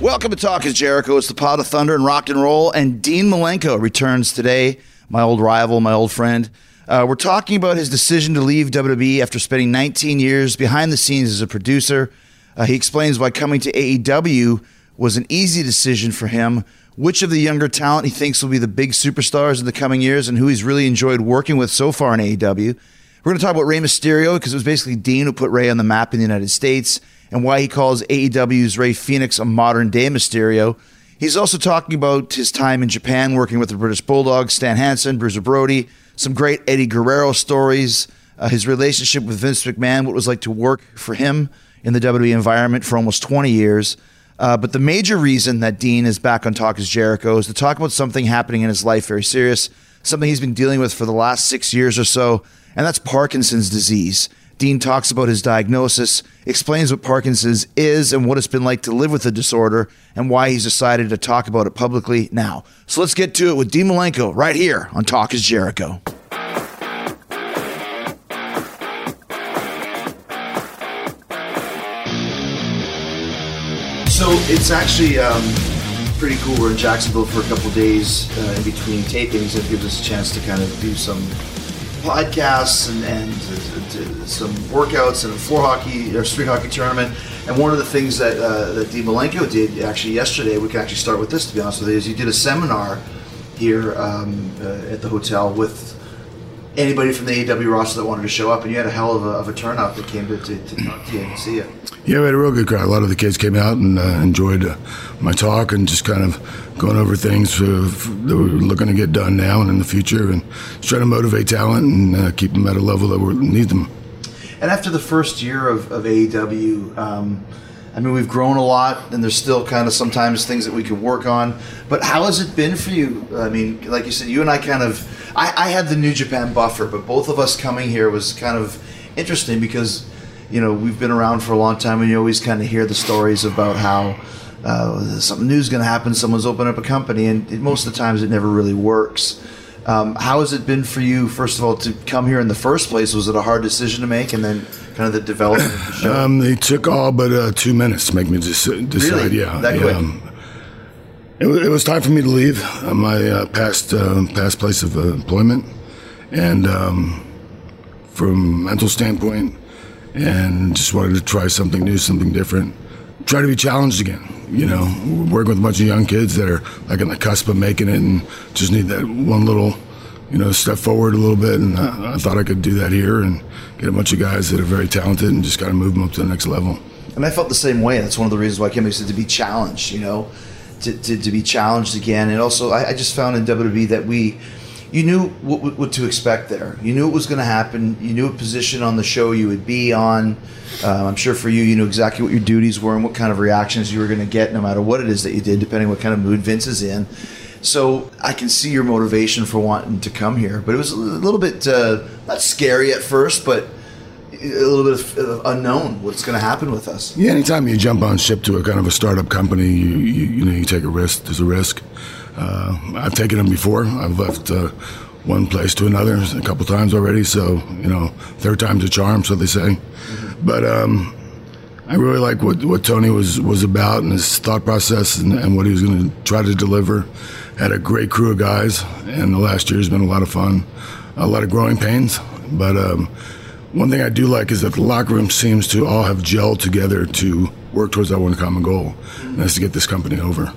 Welcome to Talk is Jericho. It's the pot of thunder and rock and roll. And Dean Malenko returns today, my old rival, my old friend. Uh, we're talking about his decision to leave WWE after spending 19 years behind the scenes as a producer. Uh, he explains why coming to AEW was an easy decision for him, which of the younger talent he thinks will be the big superstars in the coming years, and who he's really enjoyed working with so far in AEW. We're going to talk about Rey Mysterio because it was basically Dean who put Rey on the map in the United States and why he calls AEW's Rey Fenix a modern day Mysterio. He's also talking about his time in Japan working with the British Bulldogs, Stan Hansen, Bruiser Brody, some great Eddie Guerrero stories, uh, his relationship with Vince McMahon, what it was like to work for him in the WWE environment for almost 20 years. Uh, but the major reason that Dean is back on Talk is Jericho is to talk about something happening in his life, very serious, something he's been dealing with for the last six years or so, and that's Parkinson's disease. Dean talks about his diagnosis, explains what Parkinson's is and what it's been like to live with the disorder, and why he's decided to talk about it publicly now. So let's get to it with Dean Malenko right here on Talk is Jericho. So it's actually um, pretty cool. We're in Jacksonville for a couple days uh, in between tapings. It gives us a chance to kind of do some podcasts and, and uh, some workouts and a floor hockey or street hockey tournament. And one of the things that uh, that Dean Malenko did actually yesterday, we can actually start with this to be honest with you, is he did a seminar here um, uh, at the hotel with anybody from the AEW roster that wanted to show up, and you had a hell of a, of a turnout that came to, to, to talk to you and see you. Yeah, we had a real good crowd. A lot of the kids came out and uh, enjoyed uh, my talk and just kind of going over things uh, that we're looking to get done now and in the future, and just trying to motivate talent and uh, keep them at a level that we need them. And after the first year of, of AEW, um, I mean, we've grown a lot, and there's still kind of sometimes things that we can work on. But how has it been for you? I mean, like you said, you and I kind of, I, I had the New Japan buffer, but both of us coming here was kind of interesting because, you know, we've been around for a long time, and you always kind of hear the stories about how uh, something new is going to happen, someone's opening up a company, and it, most of the times it never really works. Um, how has it been for you, first of all, to come here in the first place? Was it a hard decision to make, and then kind of the development of the show? Um, they took all but uh, two minutes to make me dec- decide. Really? Yeah, That quick? Um, it, it was time for me to leave uh, my uh, past uh, past place of uh, employment, and um, from a mental standpoint, and just wanted to try something new, something different. Try to be challenged again. You know, working with a bunch of young kids that are like on the cusp of making it, and just need that one little, you know, step forward a little bit. And I, I thought I could do that here and get a bunch of guys that are very talented and just kind of move them up to the next level. And I felt the same way. That's one of the reasons why I came here, to be challenged, you know, to, to, to be challenged again. And also, I, I just found in WWE that we, you knew what, what, to expect there. You knew it was going to happen. You knew a position on the show you would be on. Um, I'm sure for you, you knew exactly what your duties were and what kind of reactions you were going to get, no matter what it is that you did, depending what kind of mood Vince is in. So I can see your motivation for wanting to come here, but it was a little bit uh, not scary at first, but a little bit of unknown what's going to happen with us. Yeah, anytime you jump on ship to a kind of a startup company, you you, you know you take a risk. There's a risk. Uh, I've taken them before. I've left uh, one place to another a couple times already. So you know, third time's a charm, so they say. But um, I really like what, what Tony was, was about and his thought process and, and what he was going to try to deliver. Had a great crew of guys, and the last year has been a lot of fun, a lot of growing pains. But um, one thing I do like is that the locker room seems to all have gelled together to work towards that one common goal, and that's to get this company over.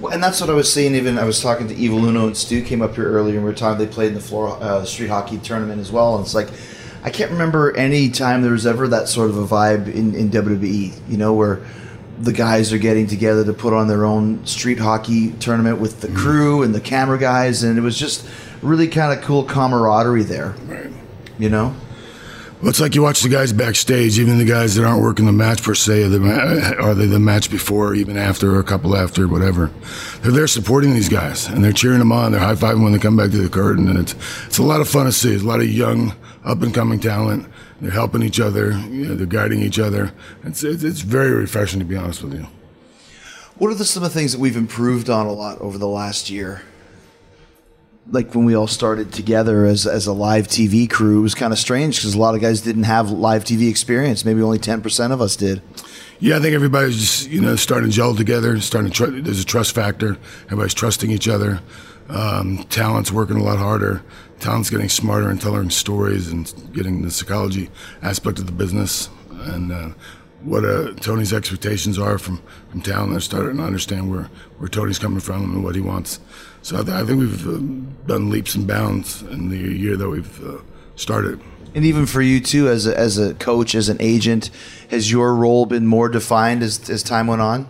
Well, and that's what I was saying. Even I was talking to Evil Uno and Stu came up here earlier, and we were talking. They played in the floor uh, street hockey tournament as well, and it's like I can't remember any time there was ever that sort of a vibe in, in WWE. You know, where the guys are getting together to put on their own street hockey tournament with the crew and the camera guys, and it was just really kind of cool camaraderie there. Right. You know. It's like you watch the guys backstage, even the guys that aren't working the match per se, are, are they the match before, even after, or a couple after, whatever. They're there supporting these guys, and they're cheering them on. They're high fiving when they come back to the curtain, and it's it's a lot of fun to see. It's a lot of young, up and coming talent. They're helping each other. You know, they're guiding each other. It's, it's it's very refreshing, to be honest with you. What are the, some of the things that we've improved on a lot over the last year? Like when we all started together as, as a live TV crew, it was kind of strange because a lot of guys didn't have live TV experience. Maybe only 10% of us did. Yeah, I think everybody's just you know starting to gel together. Starting to tr- there's a trust factor. Everybody's trusting each other. Um, talent's working a lot harder. Talent's getting smarter and telling stories and getting the psychology aspect of the business and uh, what uh, Tony's expectations are from from talent. They're starting to understand where where Tony's coming from and what he wants. So I, th- I think we've uh, done leaps and bounds in the year that we've uh, started. And even for you too, as a, as a coach, as an agent, has your role been more defined as, as time went on?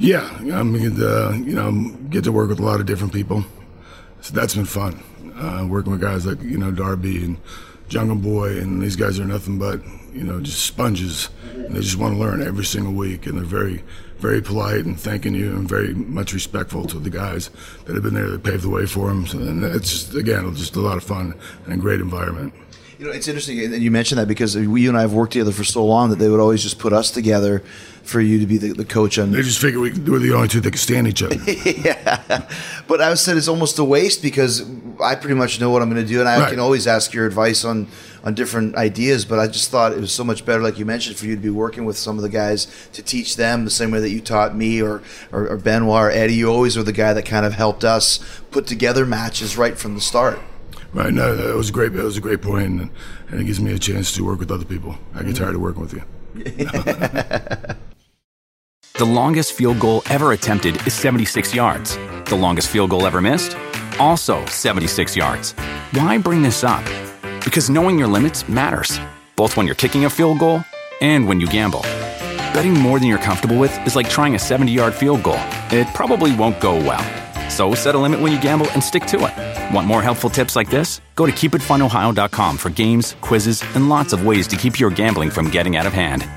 Yeah, I mean, uh, you know, get to work with a lot of different people. So that's been fun. Uh, working with guys like you know Darby and Jungle Boy, and these guys are nothing but you know just sponges. And they just want to learn every single week, and they're very, very polite and thanking you, and very much respectful to the guys that have been there that paved the way for them. So, and it's just again just a lot of fun and a great environment. You know, it's interesting, and you mentioned that because we, you and I have worked together for so long that they would always just put us together for you to be the, the coach on They just figured we, we're the only two that can stand each other. yeah. But I said it's almost a waste because I pretty much know what I'm going to do, and I Right. can always ask your advice on on different ideas. But I just thought it was so much better, like you mentioned, for you to be working with some of the guys to teach them the same way that you taught me or or, or Benoit or Eddie. You always were the guy that kind of helped us put together matches right from the start. Right? No, that was great. That was a great point, and, and it gives me a chance to work with other people. I get tired of working with you. The longest field goal ever attempted is 76 yards. The longest field goal ever missed? Also 76 yards. Why bring this up? Because knowing your limits matters, both when you're kicking a field goal and when you gamble. Betting more than you're comfortable with is like trying a 70 yard field goal. It probably won't go well. So set a limit when you gamble and stick to it. Want more helpful tips like this? Go to keepitfunohio.com for games, quizzes, and lots of ways to keep your gambling from getting out of hand.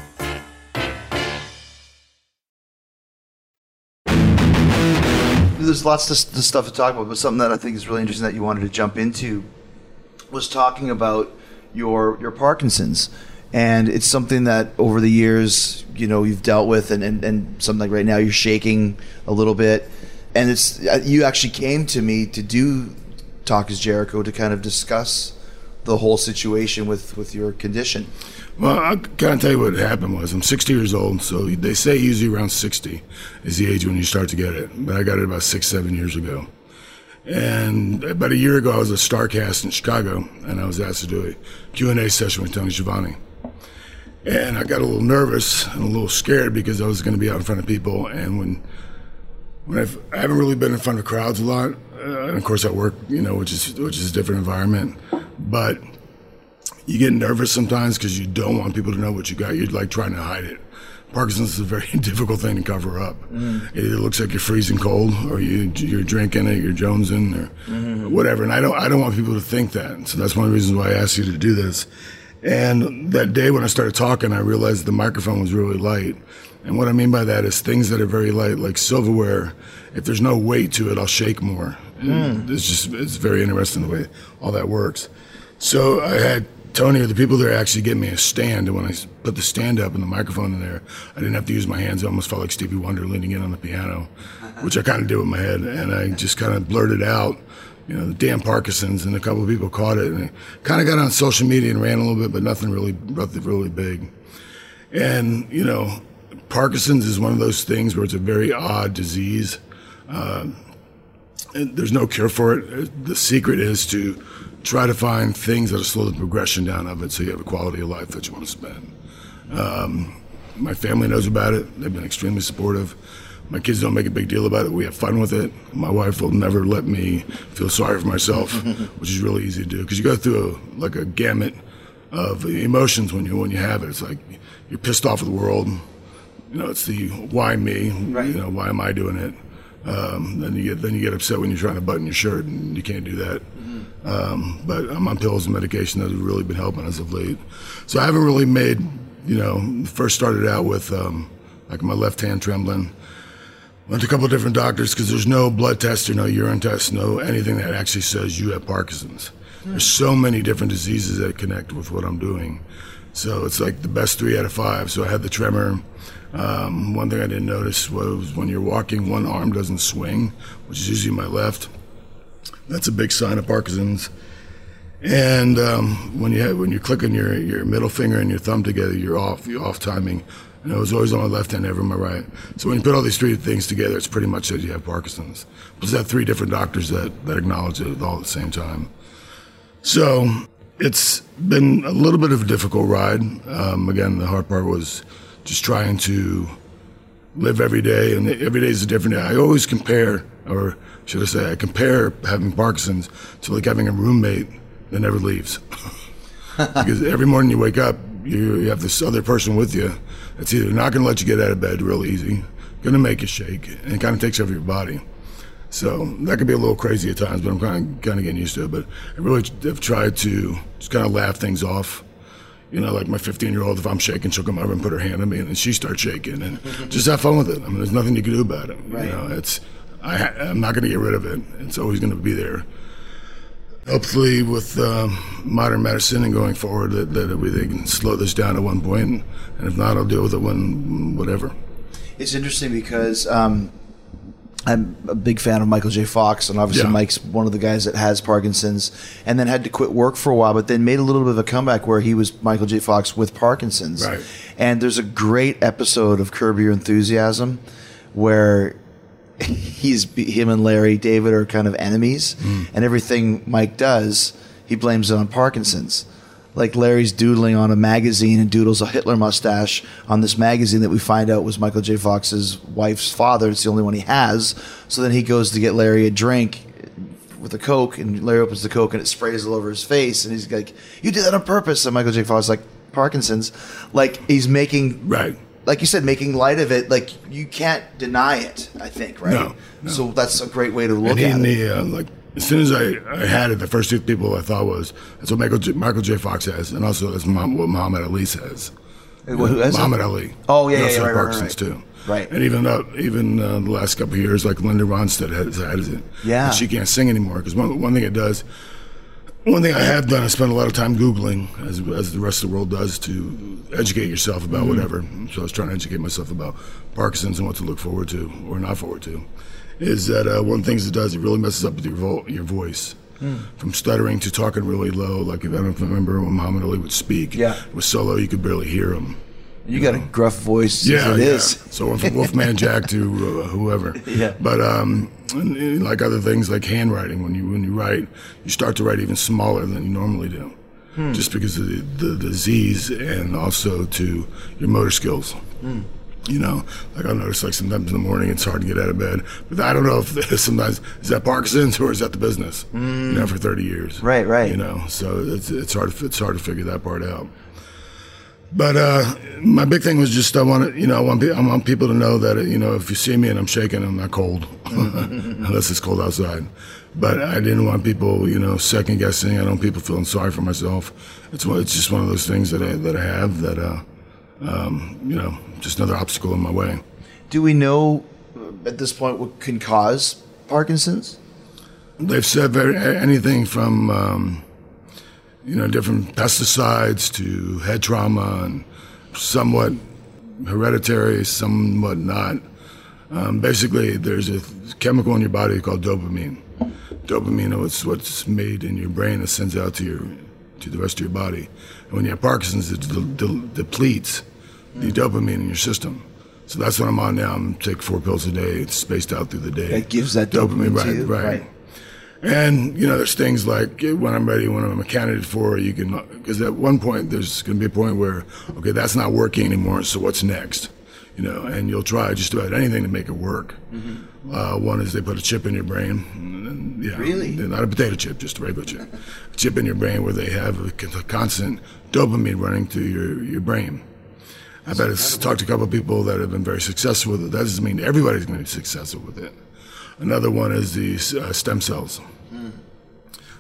there's lots of stuff to talk about, but something that I think is really interesting that you wanted to jump into was talking about your your Parkinson's, and it's something that over the years you know you've dealt with, and and, and something like right now you're shaking a little bit, and it's uh, you actually came to me to do Talk is Jericho to kind of discuss the whole situation with with your condition. Well, I can't tell you what happened was I'm 60 years old, so they say usually around 60 is the age when you start to get it. But I got it about six, seven years ago. And about a year ago, I was at Starrcast in Chicago, and I was asked to do a Q&A session with Tony Schiavone. And I got a little nervous and a little scared because I was going to be out in front of people. And when when I've, I haven't really been in front of crowds a lot, uh, and of course I work, you know, which is which is a different environment. But you get nervous sometimes because you don't want people to know what you got. You're like trying to hide it. Parkinson's is a very difficult thing to cover up. Mm. It either looks like you're freezing cold, or you you're drinking it, you're jonesing, or mm-hmm. whatever. And I don't I don't want people to think that. So that's one of the reasons why I asked you to do this. And that day when I started talking, I realized the microphone was really light. And what I mean by that is things that are very light, like silverware. If there's no weight to it, I'll shake more. And It's just it's very interesting the way all that works. So I had Tony or the people there actually get me a stand, and when I put the stand up and the microphone in there, I didn't have to use my hands. I almost felt like Stevie Wonder leaning in on the piano, which I kind of did with my head, and I just kind of blurted out, you know, the damn Parkinson's, and a couple of people caught it, and it kind of got on social media and ran a little bit, but nothing really, nothing really big. And you know, Parkinson's is one of those things where it's a very odd disease. Um, and there's no cure for it. The secret is to try to find things that are slow the progression down of it, so you have a quality of life that you want to spend. Um, my family knows about it. They've been extremely supportive. My kids don't make a big deal about it. We have fun with it. My wife will never let me feel sorry for myself, which is really easy to do because you go through a, like a gamut of emotions when you when you have it. It's like you're pissed off at the world. You know, it's the why me? Right. You know, why am I doing it? Um, then you get then you get upset when you're trying to button your shirt and you can't do that. Um, but I'm on pills and medication that have really been helping as of late. So I haven't really made, you know, first started out with um, like my left hand trembling. Went to a couple of different doctors because there's no blood test or no urine test, no anything that actually says you have Parkinson's. There's so many different diseases that connect with what I'm doing. So it's like the best three out of five. So I had the tremor. Um, one thing I didn't notice was when you're walking, one arm doesn't swing, which is usually my left. That's a big sign of Parkinson's. And um, when you have, when you're clicking your, your middle finger and your thumb together, you're off. You're off timing. And it was always on my left hand, never my right. So when you put all these three things together, it's pretty much that you have Parkinson's. Plus, I have three different doctors that, that acknowledge it all at the same time. So it's been a little bit of a difficult ride. Um, again, the hard part was just trying to live every day, and every day is a different day. I always compare, or should I say, I compare having Parkinson's to like having a roommate that never leaves. because every morning you wake up, you, you have this other person with you that's either not going to let you get out of bed real easy, going to make you shake, and it kind of takes over your body. So that could be a little crazy at times, but I'm kind of kind of getting used to it. But I really have tried to just kind of laugh things off. You know, like my 15 year old, if I'm shaking, she'll come over and put her hand on me, and then she starts shaking, and just have fun with it. I mean, there's nothing you can do about it. Right. You know, it's I, ha- I'm not going to get rid of it. It's always going to be there. Hopefully, with um, modern medicine and going forward, that, that we they can slow this down at one point, and if not, I'll deal with it when whatever. It's interesting because um, I'm a big fan of Michael J. Fox, and obviously Yeah. Mike's one of the guys that has Parkinson's, and then had to quit work for a while, but then made a little bit of a comeback where he was Michael J. Fox with Parkinson's. Right. And there's a great episode of Curb Your Enthusiasm where he's him and Larry David are kind of enemies, hmm. and everything Mike does, he blames it on Parkinson's. Like Larry's doodling on a magazine and doodles a Hitler mustache on this magazine that we find out was Michael J. Fox's wife's father. It's the only one he has. So then he goes to get Larry a drink with a Coke, and Larry opens the Coke and it sprays all over his face, and he's like, "You did that on purpose." And Michael J. Fox is like Parkinson's, like he's making Right. Like you said, making light of it, like you can't deny it. I think, right? No, no. So that's a great way to look and he, at and it. he, uh, like as soon as I, I had it, the first two people I thought was that's what Michael J, Michael J. Fox has, and also that's what Muhammad Ali says. Who has it? Muhammad Ali. Oh, yeah, He yeah, also yeah, right, right, Parkinson's right. too. Right. And even uh, even uh, the last couple of years, like Linda Ronstadt has had it. Yeah. And she can't sing anymore because one one thing it does. One thing I have done is spend a lot of time Googling, as, as the rest of the world does, to educate yourself about Mm-hmm. whatever. So I was trying to educate myself about Parkinson's and what to look forward to or not forward to. Is that uh, one of the things it does? It really messes up with your, vo- your voice. Hmm. From stuttering to talking really low, like if I don't remember when Muhammad Ali would speak, Yeah. it was so low you could barely hear him. You got a gruff voice. Yeah, it yeah. is. So from Wolfman Jack to uh, whoever. Yeah. But um, and, and like other things like handwriting, when you when you write, you start to write even smaller than you normally do, Hmm. just because of the, the disease and also to your motor skills. Hmm. You know, like I notice, like sometimes in the morning it's hard to get out of bed. But I don't know if sometimes is that Parkinson's or is that the business? You know, for thirty years. Right, right. You know, so it's it's hard it's hard to figure that part out. But uh, my big thing was just I want you know, I want, I want people to know that you know if you see me and I'm shaking, I'm not cold, unless it's cold outside. But I didn't want people, you know, second guessing. I don't want people feeling sorry for myself. It's one- it's just one of those things that I that I have that, uh, um, you know, just another obstacle in my way. Do we know uh, at this point what can cause Parkinson's? They've said very, anything from, um, you know, different pesticides to head trauma and somewhat hereditary, somewhat not. Um, basically, there's a chemical in your body called dopamine. Dopamine is what's made in your brain that sends out to your to the rest of your body. And when you have Parkinson's, it de- de- depletes the dopamine in your system. So that's what I'm on now. I'm taking four pills a day. It's spaced out through the day. It gives that dopamine right, to you, right, right. And you know, there's things like eh, when I'm ready, when I'm a candidate for, you can because at one point there's going to be a point where okay, that's not working anymore. So what's next? You know, and you'll try just about anything to make it work. Uh, one is they put a chip in your brain. And, yeah, Really? Not a potato chip, just a regular chip. A chip in your brain where they have a constant dopamine running through your, your brain. I bet it's talked to a couple of people that have been very successful with it. That doesn't mean everybody's going to be successful with it. Another one is the uh, stem cells.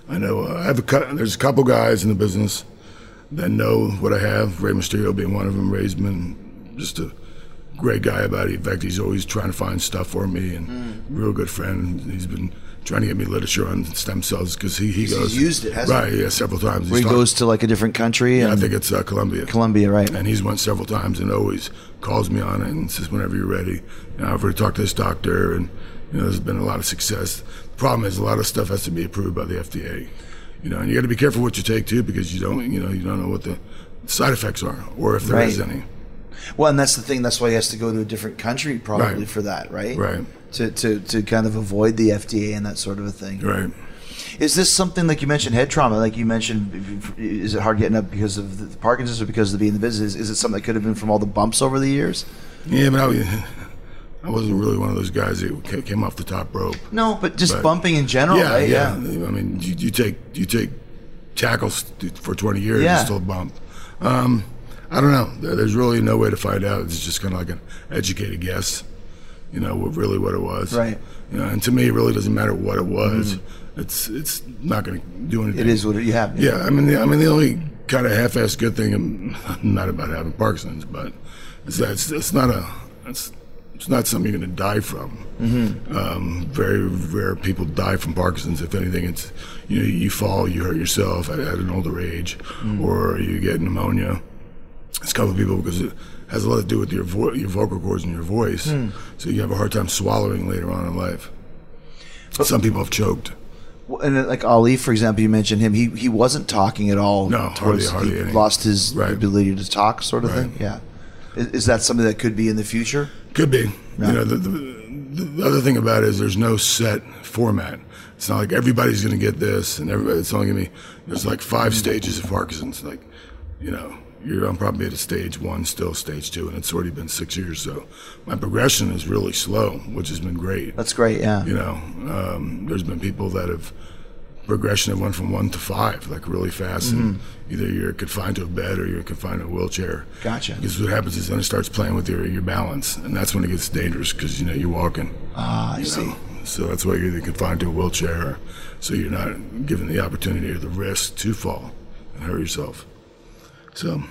I know uh, I have a there's a couple guys in the business that know what I have. Rey Mysterio being one of them. Rey's been just a great guy about it. In fact, he's always trying to find stuff for me and real good friend. He's been trying to get me literature on stem cells because he, he He's goes used it, hasn't right, yeah, several times. Where he goes to like a different country. yeah, I think it's uh, Colombia. Colombia, right? And he's went several times and always calls me on it and says, whenever you're ready. You know, I've already talked to this doctor and, you know, there's been a lot of success. The problem is a lot of stuff has to be approved by the FDA. You know, and you got to be careful what you take too because you don't, you know, you don't know what the side effects are or if there is Right. any. Well, and that's the thing. That's why he has to go to a different country probably Right. for that, right? Right. To, to to kind of avoid the FDA and that sort of a thing. Right. Is this something like you mentioned head trauma? Like you mentioned, is it hard getting up because of the Parkinson's or because of being in the business? Is it something that could have been from all the bumps over the years? Yeah, but I, I wasn't really one of those guys that came off the top rope. No, but just But- bumping in general, yeah, right? yeah, I mean, you, you take you take tackles for 20 years, Yeah. you still bump. Um, I don't know. There's really no way to find out. It's just kind of like an educated guess. You know, what really what it was. Right. You know, and to me, it really doesn't matter what it was. It's it's not going to do anything. It is what it, you have. Yeah, I mean, the, I mean, the only kind of half-assed good thing, um, not about having Parkinson's, but is that it's, it's not a, it's, it's not something you're going to die from. Mm-hmm. Um, very rare people die from Parkinson's. If anything, it's you know, you fall, you hurt yourself at, at an older age, mm. or you get pneumonia. It's a couple of people because it has a lot to do with your vo- your vocal cords and your voice, hmm. so you have a hard time swallowing later on in life. Some people have choked. And then, like Ali, for example, you mentioned him. He he wasn't talking at all. No, hardly- hardly he any. lost his Right. ability to talk, sort of Right. thing. Yeah. Is, is that something that could be in the future? Could be. You know, the, the, the other thing about it is there's no set format. It's not like everybody's going to get this, and everybody. It's only going to be. There's like five stages of Parkinson's. Like, you know, you're I'm probably at a stage one, still stage two, and it's already been six years. So my progression is really slow, which has been great. That's great. Yeah. You know, um, there's been people that have progression that went from one to five, like really fast, and either you're confined to a bed or you're confined to a wheelchair. Gotcha. Because what happens is then it starts playing with your your balance, and that's when it gets dangerous because you know you're walking. Ah, I you see. know. So that's why you're either confined to a wheelchair, or so you're not given the opportunity or the risk to fall and hurt yourself. So.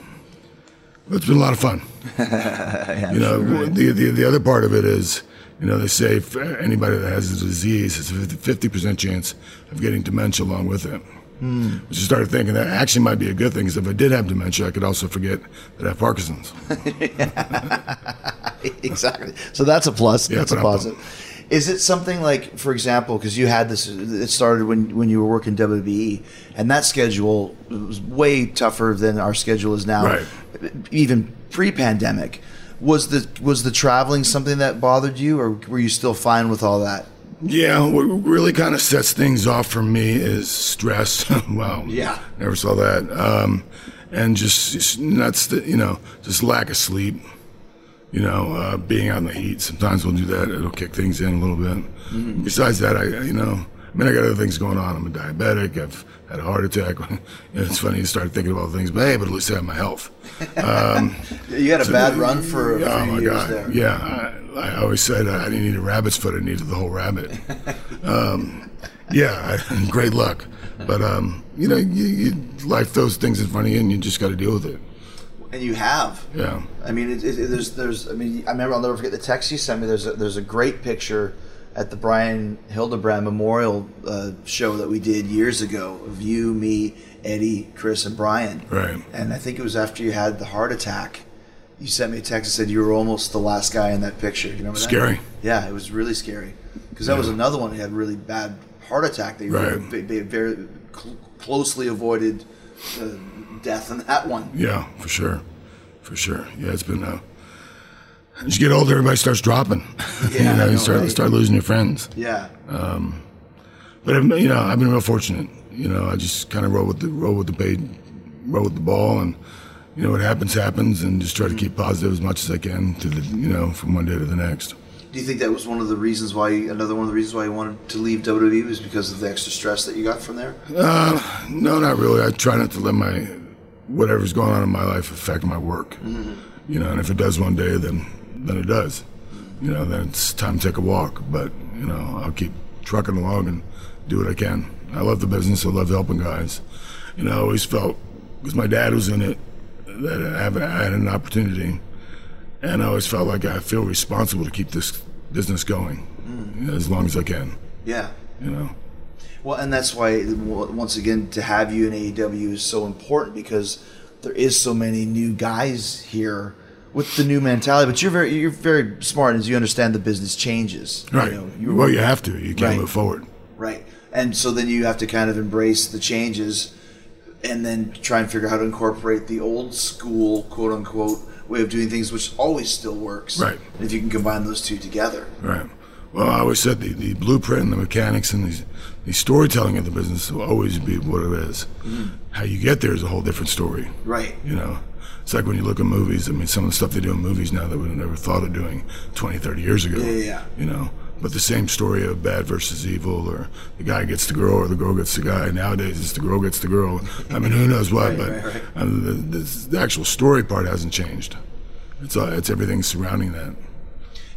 It's been a lot of fun. you know, the, the the other part of it is, you know, they say for anybody that has the disease has a fifty percent chance of getting dementia along with it. Which I started thinking that actually might be a good thing, because if I did have dementia, I could also forget that I have Parkinson's. exactly. So that's a plus. Yeah, that's a positive. Is it something like, for example, because you had this, it started when, when you were working WWE, and that schedule was way tougher than our schedule is now, Right. even pre-pandemic. Was the was the traveling something that bothered you, or were you still fine with all that? Yeah, what really kind of sets things off for me is stress. wow. Yeah. Never saw that. Um, and just, just nuts, that, you know, just lack of sleep. You know, uh, being out in the heat. Sometimes we'll do that. It'll kick things in a little bit. Besides that, I, you know, I mean, I got other things going on. I'm a diabetic. I've had a heart attack. it's funny you start thinking about things, but hey, but at least I have my health. You had a bad run for a few Oh my years god! there. Yeah, I, I always said I didn't need a rabbit's foot; I needed the whole rabbit. um, yeah, I, great luck. But um, you know, you, you, life throws things in front of you, and you just got to deal with it. And you have. Yeah, I mean, it, it, there's, there's. I mean, I remember. I'll never forget the text you sent me. There's, a, there's a great picture at the Brian Hildebrand Memorial uh, show that we did years ago of you, me, Eddie, Chris, and Brian. Right. And I think it was after you had the heart attack. You sent me a text and said you were almost the last guy in that picture. Do you remember that? Scary. Yeah, it was really scary because that was another one who had really bad heart attack. They, Right. very, very cl- closely avoided uh, death in that one. yeah, for sure, for sure. Yeah, it's been. Uh, as you get older, everybody starts dropping. Yeah, you know, know, you start right? start losing your friends. Yeah. Um, But I've, you know, I've been real fortunate. You know, I just kind of roll with the roll with the paid, roll with the ball, and you know what happens happens, and just try to keep positive as much as I can to the you know from one day to the next. Do you think that was one of the reasons why another one of the reasons why you wanted to leave WWE was because of the extra stress that you got from there? Uh, No, not really. I try not to let my whatever's going on in my life affect my work. You know, and if it does one day, then then it does. You know, then it's time to take a walk. But you know, I'll keep trucking along and do what I can. I love the business. I love helping guys. You know, I always felt because my dad was in it that I haven't I had an opportunity, and I always felt like I feel responsible to keep this business going you know, as long as I can. Yeah. You know. Well, and that's why once again to have you in AEW is so important because there is so many new guys here with the new mentality. But you're very you're very smart as you understand the business changes. You Right. know, you- well, you have to. You can't Right. move forward. Right. And so then you have to kind of embrace the changes and then try and figure out how to incorporate the old school, quote unquote, way of doing things, which always still works. Right. And if you can combine those two together. Right. Well, I always said the, the blueprint and the mechanics and the, the storytelling of the business will always be what it is. Mm-hmm. How you get there is a whole different story. Right. You know, it's like when you look at movies. I mean, some of the stuff they do in movies now that we've never thought of doing 20, 30 years ago. Yeah, yeah. You know, but the same story of bad versus evil, or the guy gets the girl, or the girl gets the guy. Nowadays, it's the girl gets the girl. I mean, who knows what? but right, right. I mean, the, the, the actual story part hasn't changed. It's it's everything surrounding that.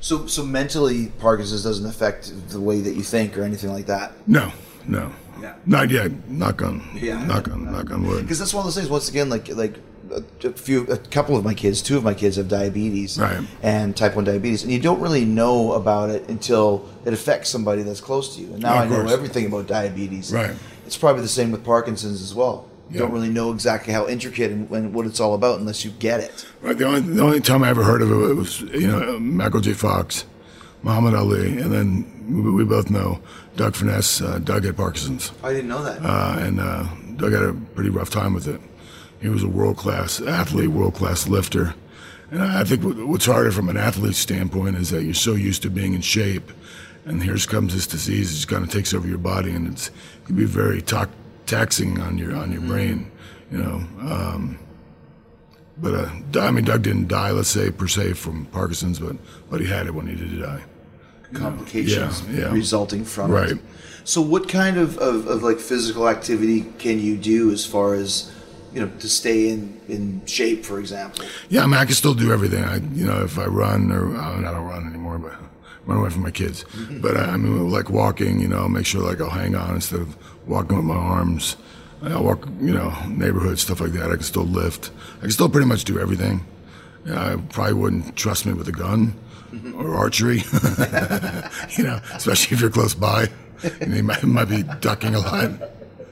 So so mentally Parkinson's doesn't affect the way that you think or anything like that. No, no, Yeah. not yet. Knock on, Yeah. knock on, knock on wood. Because that's one of those things. Once again, like like a, a few, a couple of my kids, two of my kids have diabetes Right. and type one diabetes, and you don't really know about it until it affects somebody that's close to you. And now Yeah, I of know everything about diabetes. Right. It's probably the same with Parkinson's as well. You Yeah. don't really know exactly how intricate and, and what it's all about unless you get it. Right. The only the only time I ever heard of it was you know Michael J. Fox, Muhammad Ali, and then we, we both know Doug Furnas. Uh, Doug had Parkinson's, I didn't know that. uh, and uh, Doug had a pretty rough time with it. He was a world class athlete, world class lifter, and I think what's harder from an athlete's standpoint is that you're so used to being in shape, and here comes this disease. It just kind of takes over your body, and it's it can be very ta- taxing on your on your brain. You know. Um, but uh, I mean, Doug didn't die, let's say per se from Parkinson's, but but he had it when he did die. Complications yeah, yeah. resulting from Right. it. So, what kind of, of, of like physical activity can you do as far as you know to stay in, in shape, for example? Yeah, I mean, I can still do everything. I, you know, if I run or I mean, I don't run anymore, but run away from my kids. Mm-hmm. But I, I mean, like walking, you know, make sure like I'll hang on instead of walking with my arms. i'll walk, you know, neighborhood stuff like that. I can still lift. I can still pretty much do everything. Yeah, I probably wouldn't trust me with a gun mm-hmm. or archery, you know, especially if you're close by. and know, you might, might be ducking a lot.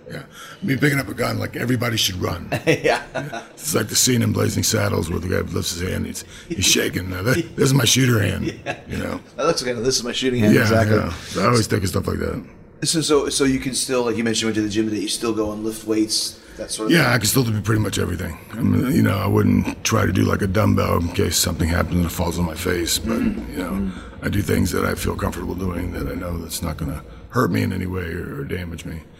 Yeah, me picking up a gun like everybody should run. yeah. It's like the scene in Blazing Saddles where the guy lifts his hand. He's he's shaking. Now, this, this is my shooter hand. Yeah. You know. That looks like this is my shooting hand. Yeah, exactly. yeah. So I always think of stuff like that. So, so, so you can still, like you mentioned, you went to the gym today. You still go and lift weights, that sort of Yeah, thing. I can still do pretty much everything. I mean, you know, I wouldn't try to do like a dumbbell in case something happens and it falls on my face. But mm-hmm. you know, I do things that I feel comfortable doing that I know that's not going to hurt me in any way or, or damage me.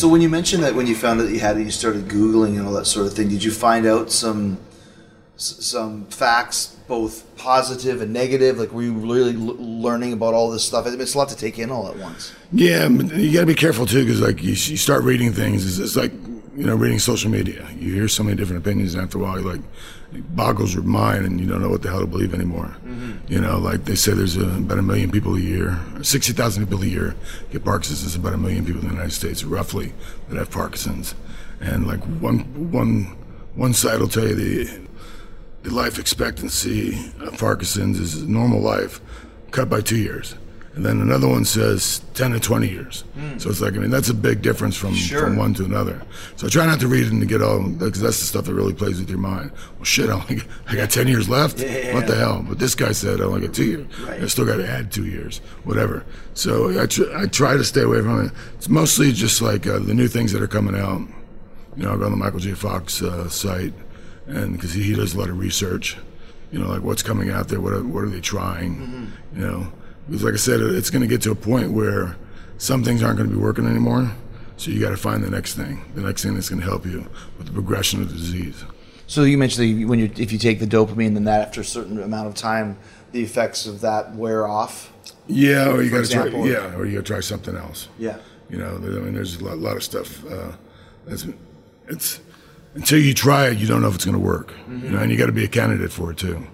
So when you mentioned that when you found out that you had it, you started googling and all that sort of thing. Did you find out some some facts, both positive and negative? Like were you really learning about all this stuff? I mean, it's a lot to take in all at once. Yeah, you got to be careful too, because like you, you start reading things. It's, it's like you know, reading social media. You hear so many different opinions, and after a while, you're like it boggles your mind, and you don't know what the hell to believe anymore. Mm-hmm. You know, like they say, there's a, about a million people a year, sixty thousand people a year get Parkinson's. There's about a million people in the United States, roughly, that have Parkinson's, and like one one one side will tell you the the life expectancy of Parkinson's is normal life cut by two years. And then another one says 10 to 20 years. So it's like, I mean, that's a big difference from, Sure. from one to another. So I try not to read it and to get all, because that's the stuff that really plays with your mind. Well, shit, I, only, I got 10 years left? Yeah. What the hell? But this guy said I only got two years. Right. I still got to add two years, whatever. So I, tr- I try to stay away from it. It's mostly just like uh, the new things that are coming out. You know, I go on the Michael J. Fox uh, site, and because he, he does a lot of research, you know, like what's coming out there, what are, what are they trying, you know? Because like I said, it's going to get to a point where some things aren't going to be working anymore. So you got to find the next thing, the next thing that's going to help you with the progression of the disease. So you mentioned that when you if you take the dopamine, then that after a certain amount of time, the effects of that wear off. Yeah, or you got to try, yeah, or you got to try something else. Yeah. You know, I mean, there's a lot, lot of stuff. Uh, that's, it's until you try it, you don't know if it's going to work. You know, and you got to be a candidate for it too.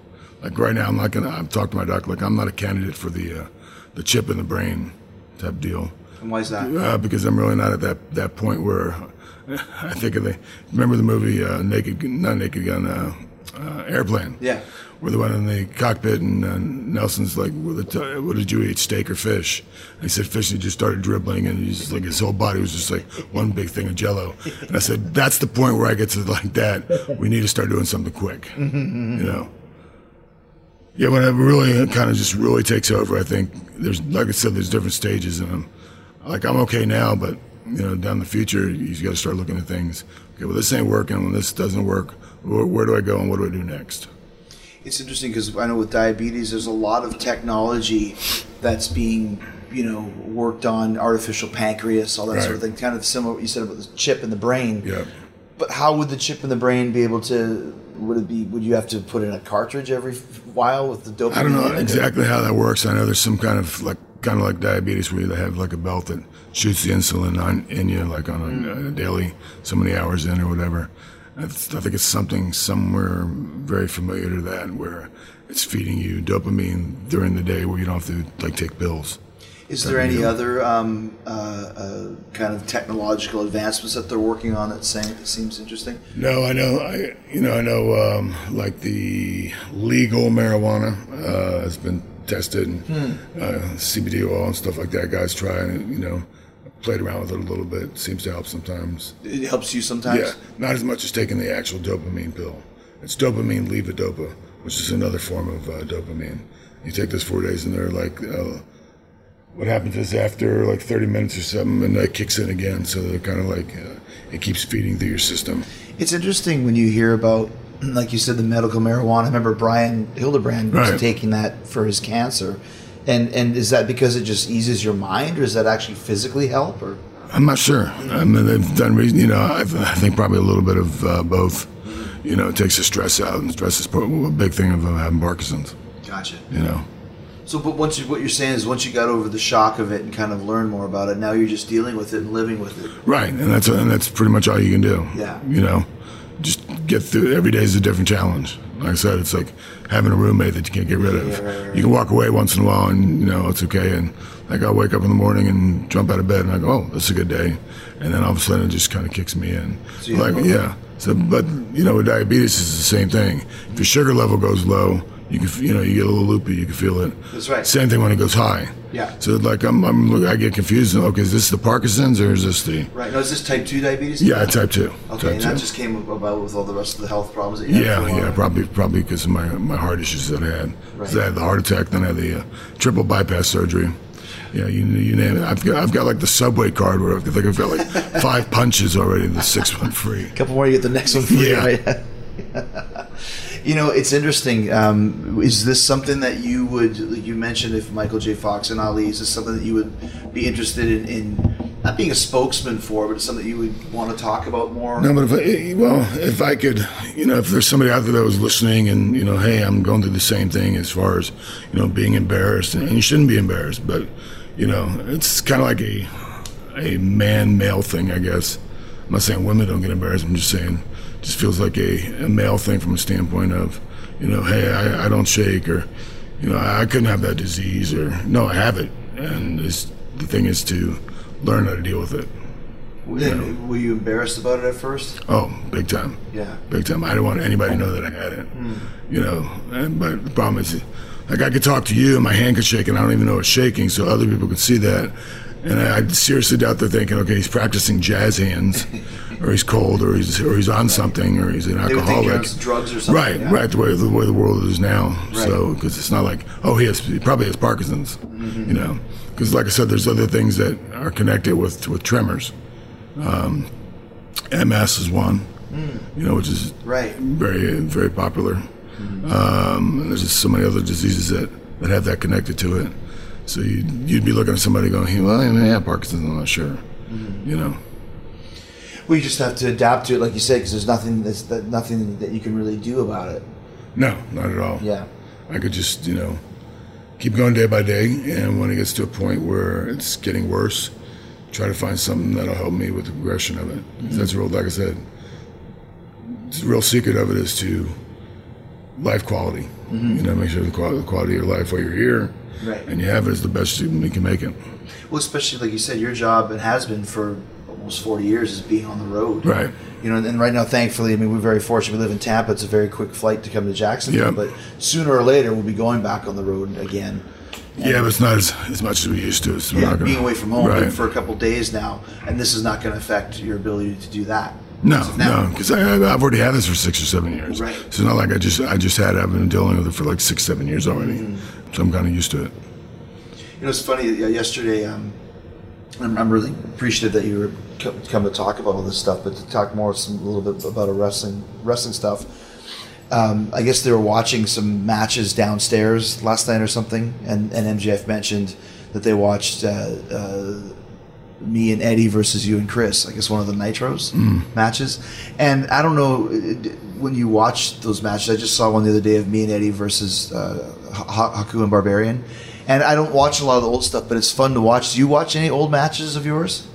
Like right now, I'm not gonna. I've talked to my doctor. Like I'm not a candidate for the uh, the chip in the brain type deal. And why is that? Uh, because I'm really not at that, that point where I think of the remember the movie uh, Naked not Naked Gun uh, uh, Airplane Yeah. where they went in the cockpit and uh, Nielsen's like what did, what did you eat steak or fish and he said fish and he just started dribbling and he's like his whole body was just like one big thing of jello and I said that's the point where I get to like that we need to start doing something quick you know yeah, when it really kind of just really takes over, I think there's, like I said, there's different stages, and I'm, like I'm okay now, but you know, down the future, you got to start looking at things. Okay, well, this ain't working. When this doesn't work, where, where do I go and what do I do next? It's interesting because I know with diabetes, there's a lot of technology that's being, you know, worked on artificial pancreas, all that sort of thing. Kind of similar what you said about the chip in the brain. Yeah. But how would the chip in the brain be able to? Would it be? Would you have to put in a cartridge every while with the dopamine? I don't know exactly how that works. I know there's some kind of like kind of like diabetes where they have like a belt that shoots the insulin on in you like on a, mm. a daily, so many hours in or whatever. I think it's something somewhere very familiar to that where it's feeding you dopamine during the day where you don't have to like take pills. Is there any other um, uh, uh, kind of technological advancements that they're working on that that seems interesting? No, I know. I you know I know um, like the legal marijuana uh, has been tested and uh, CBD oil and stuff like that. Guys try and you know played around with it a little bit. Seems to help sometimes. It helps you sometimes. Yeah, not as much as taking the actual dopamine pill. It's dopamine levodopa, which is another form of uh, dopamine. You take this four days and they're like. What happens is after like 30 minutes or something, and it kicks in again. So they're kind of like uh, it keeps feeding through your system. It's interesting when you hear about, like you said, the medical marijuana. I remember Brian Hildebrand was Right. taking that for his cancer, and and is that because it just eases your mind, or does that actually physically help? Or I'm not sure. I mean, they've done reason. You know, I, I think probably a little bit of uh, both. You know, it takes the stress out, and stress is a big thing of uh, having Parkinson's. gotcha. You know, So, but once you, what you're saying is once you got over the shock of it and kind of learned more about it, now you're just dealing with it and living with it. right? And that's and that's pretty much all you can do. Yeah. You know, just get through. Every day is a different challenge. Like I said, it's like having a roommate that you can't get rid of. Yeah, right, right. You can walk away once in a while, and you know it's okay. And like I'll wake up in the morning and jump out of bed, and I go, "Oh, this is a good day," and then all of a sudden it just kind of kicks me in. So like yeah. So, but you know, with diabetes, it's the same thing. If your sugar level goes low, you can, you know, you get a little loopy. You can feel it. That's right. Same thing when it goes high. Yeah. So like I'm, I'm I get confused. Okay, is this the Parkinson's or is this the? Right. Now, is this type two diabetes? Yeah, type two. Okay, Type and two. that just came about with all the rest of the health problems that you had. Yeah, yeah, probably probably because of my my heart issues that I had. Right. I had the heart attack, then I had the uh, triple bypass surgery. Yeah, you you name it. I've got I've got like the subway card where I've, like I've got like five punches already. The sixth one free. A couple more, you get the next one free. Yeah. Right? you know, it's interesting. Um, is this something that you would? You mentioned if Michael J. Fox and Ali. Is this something that you would be interested in? in not being a spokesman for, but something you would want to talk about more. No, but if I, well, if I could, you know, if there's somebody out there that was listening and, you know, hey, I'm going through the same thing as far as, you know, being embarrassed, and you shouldn't be embarrassed, but, you know, it's kind of like a, a man male thing, I guess. I'm not saying women don't get embarrassed. I'm just saying, just feels like a, a male thing from a standpoint of, you know, hey, I, I don't shake, or, you know, I, couldn't have that disease, or no, I have it, and it's, the thing is to learn how to deal with it. And Were you embarrassed about it at first? Oh, big time. Yeah. Big time. I didn't want anybody to know that I had it. Hmm. You know, and, but the problem is, like, I could talk to you and my hand could shake and I don't even know it's shaking, so other people could see that. And I, I seriously doubt they're thinking, okay, he's practicing jazz hands, or he's cold, or he's or he's on something, or he's an They would think alcoholic. drugs or something. Right, yeah. right. The way the way the world is now. Right. So because it's not like oh he has he probably has Parkinson's, Mm-hmm. you know. Because like I said, there's other things that are connected with with tremors. Um, MS is one, you know, which is Mm. Right. very very popular. Hmm. Um, there's just so many other diseases that, that have that connected to it. So you'd, you'd be looking at somebody going, hey, well, I may have Parkinson's, I'm not sure. Mm-hmm. You know, We just have to adapt to it, like you said, because there's nothing that's that, nothing that you can really do about it. no, not at all. Yeah. I could just, you know, keep going day by day. And when it gets to a point where it's getting worse, try to find something that'll help me with the progression of it. 'Cause That's real, like I said, the real secret of it is to life quality. You know, make sure the quality, the quality of your life while you're here Right. and you have it as the best student you can make it. Well, especially like you said, your job it has been for almost 40 years is being on the road. Right. You know, and right now, thankfully, I mean, we're very fortunate. We live in Tampa. It's a very quick flight to come to Jacksonville. Yeah. But sooner or later, we'll be going back on the road again. Yeah, but it's not as, as much as we used to. It's Yeah, gonna, being away from home Right. for a couple days now, and this is not going to affect your ability to do that. No, now. no, because I've already had this for six or seven years. Right. So it's not like I just I just had. I've been dealing with it for like six, seven years already. Mm-hmm. So I'm kind of used to it. You know, it's funny. Yesterday, um, I'm, I'm really appreciative that you were co- come to talk about all this stuff, but to talk more some, a little bit about a wrestling wrestling stuff. Um, I guess they were watching some matches downstairs last night or something, and, and MJF mentioned that they watched uh, uh, me and Eddie versus you and Chris. I guess one of the Nitros matches, and I don't know when you watch those matches. I just saw one the other day of me and Eddie versus uh, Haku and Barbarian. And I don't watch a lot of the old stuff, but it's fun to watch. Do you watch any old matches of yours?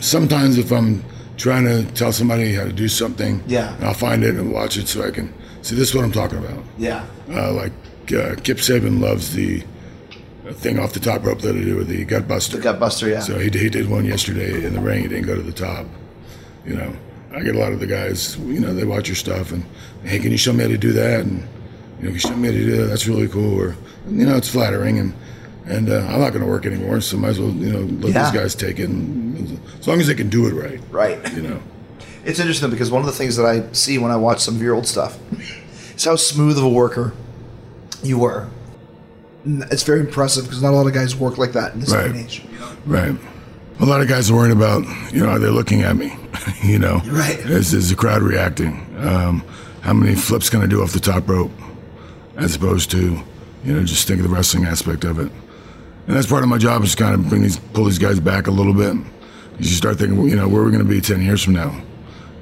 Sometimes if I'm trying to tell somebody how to do something, Yeah. I'll find it and watch it so I can see. This is what I'm talking about. Yeah. Uh, like uh, Kip Sabian loves the thing off the top rope that I do with the gut buster. The gut buster, yeah. So he, he did one yesterday in the ring. He didn't go to the top. You know, I get a lot of the guys. You know, they watch your stuff and hey, can you show me how to do that? And you know, can you show me how to do that? That's really cool. Or you know, it's flattering and. And uh, I'm not going to work anymore, so might as well, you know, let Yeah. these guys take it. And, as long as they can do it right, Right. you know. It's interesting because one of the things that I see when I watch some of your old stuff is how smooth of a worker you were. It's very impressive because not a lot of guys work like that in this day and Right. age. Right. A lot of guys are worried about, you know, are they looking at me? you know, Right. Is, is the crowd reacting? Um, how many flips can I do off the top rope? As opposed to, you know, just think of the wrestling aspect of it. And that's part of my job is kind of bring these, pull these guys back a little bit. You start thinking, you know, where are we going to be 10 years from now?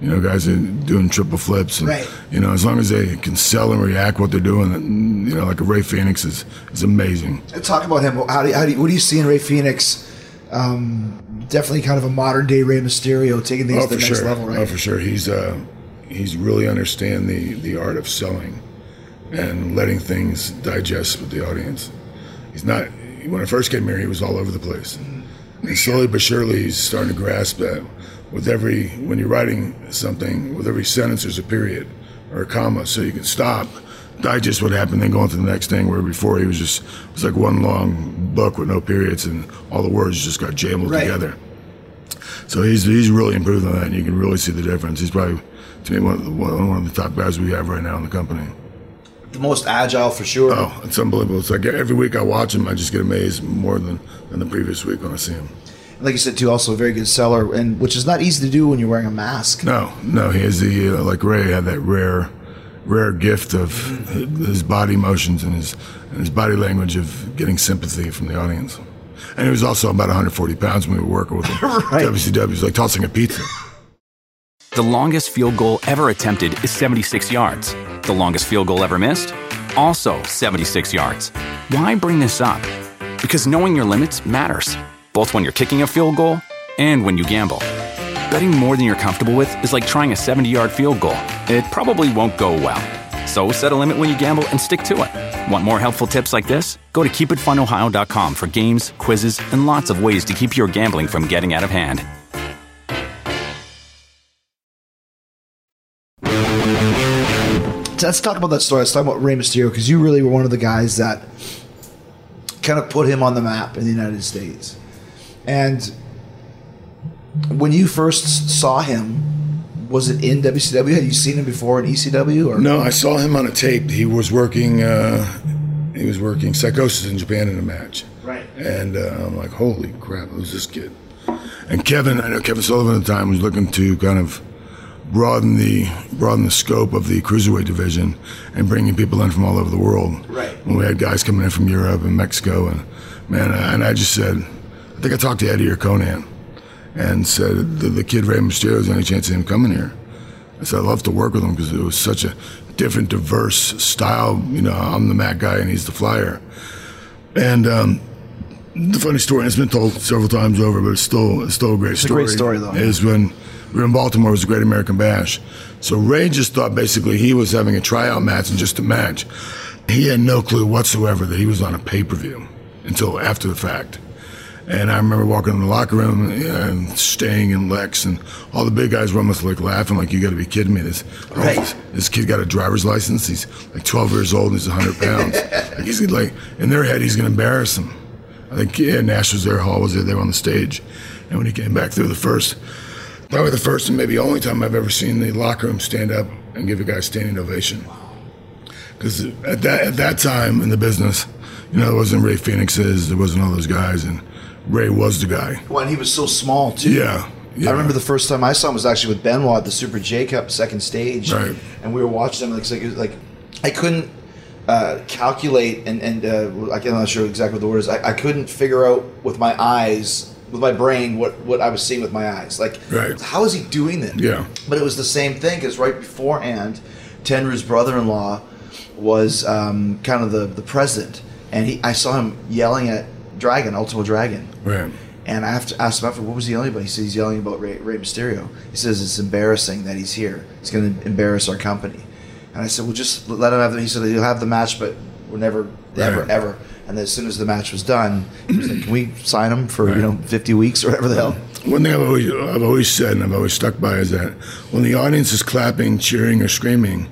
You know, guys are doing triple flips. And, Right. You know, as long as they can sell and react what they're doing, you know, like a Rey Fenix is, is amazing. Talk about him. How do you, how do you, what do you see in Rey Fenix? Um, definitely kind of a modern day Rey Mysterio, taking things Oh, to the next sure. level, right? Oh, for sure. He's uh, he's really understand the the art of selling and letting things digest with the audience. He's not. When I first came here, he was all over the place, and slowly but surely, he's starting to grasp that. With every when you're writing something, with every sentence, there's a period or a comma, so you can stop, digest what happened, then go on to the next thing. Where before he was just it was like one long book with no periods, and all the words just got jambled Right. together. So he's he's really improved on that, and you can really see the difference. He's probably to me one of the, one one of the top guys we have right now in the company. the most agile for sure. Oh, it's unbelievable! It's like every week I watch him, I just get amazed more than than the previous week when I see him. Like you said, too, also a very good seller, and which is not easy to do when you're wearing a mask. No, no, he has the uh, like Rey had that rare, rare gift of his body motions and his and his body language of getting sympathy from the audience. And he was also about 140 pounds when we were working with him. Right. WCW was like tossing a pizza. The longest field goal ever attempted is 76 yards. The longest field goal ever missed? Also 76 yards. Why bring this up? Because knowing your limits matters, both when you're kicking a field goal and when you gamble. Betting more than you're comfortable with is like trying a 70 yard field goal. It probably won't go well. So set a limit when you gamble and stick to it. Want more helpful tips like this? Go to keepitfunohio.com for games, quizzes, and lots of ways to keep your gambling from getting out of hand. Let's talk about that story. Let's talk about Rey Mysterio because you really were one of the guys that kind of put him on the map in the United States. And when you first saw him, was it in WCW? Had you seen him before in ECW? Or No, I saw him on a tape. He was working. Uh, he was working Psychosis in Japan in a match. Right. And uh, I'm like, holy crap, who's this kid? And Kevin, I know Kevin Sullivan at the time was looking to kind of broaden the broaden the scope of the cruiserweight division and bringing people in from all over the world. Right. When we had guys coming in from Europe and Mexico, and man, and I just said, I think I talked to Eddie or Konnan, and said the, the kid Rey Mysterio is there any chance of him coming here? I said I'd love to work with him because it was such a different, diverse style. You know, I'm the mat guy and he's the flyer. And um, the funny story, and it's been told several times over, but it's still it's still a great a story. great story, though. Is when we were in Baltimore, it was a Great American Bash. So Rey just thought basically he was having a tryout match and just a match. He had no clue whatsoever that he was on a pay per view until after the fact. And I remember walking in the locker room and Sting and Lex, and all the big guys were almost like laughing, like, you got to be kidding me. This, oh, Right. this, this kid got a driver's license. He's like 12 years old and he's 100 pounds. like, he's like, in their head, he's going to embarrass them. I think yeah, Nash was there, Hall was there, they were on the stage. And when he came back through the first, probably the first and maybe only time I've ever seen the locker room stand up and give a guy a standing ovation. Because at that, at that time in the business, you know, there wasn't Rey Fenixes, there wasn't all those guys, and Rey was the guy. when he was so small too. Yeah. yeah. I remember the first time I saw him was actually with Benoit at the Super J Cup second stage, Right. and we were watching him. Like, like, like I couldn't uh, calculate, and and uh, I'm not sure exactly what the word is. I, I couldn't figure out with my eyes, with my brain, what what I was seeing with my eyes. Like, Right. how is he doing that? Yeah. But it was the same thing because right beforehand, Tenryu's brother-in-law was um, kind of the the president, and he I saw him yelling at Dragon, Ultimo Dragon. Right. And I have to ask him after what was he yelling about. He said he's yelling about Rey, Rey Mysterio. He says it's embarrassing that he's here. It's going to embarrass our company. And I said, well, just let him have the. He said he'll have the match, but we're never, ever, Right. ever. And as soon as the match was done, he was like, can we sign him for you know fifty weeks or whatever the hell? One thing I've always, I've always said and I've always stuck by is that when the audience is clapping, cheering, or screaming,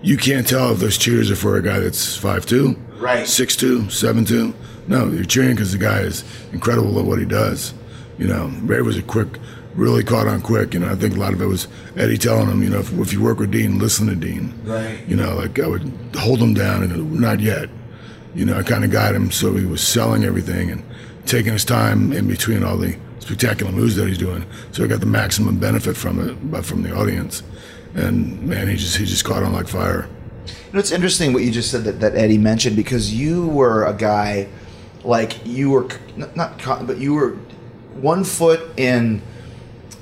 you can't tell if those cheers are for a guy that's five 5'2", Right. 6'2", 7'2". No, you're cheering because the guy is incredible at what he does. You know, Rey was a quick, really caught on quick. You know, I think a lot of it was Eddie telling him, you know, if, if you work with Dean, listen to Dean. Right. You know, like I would hold him down and uh, not yet. You know, I kind of got him so he was selling everything and taking his time in between all the spectacular moves that he's doing. So I got the maximum benefit from it, but from the audience. And man, he just he just caught on like fire. You know, it's interesting what you just said that, that Eddie mentioned because you were a guy, like you were not, con- but you were one foot in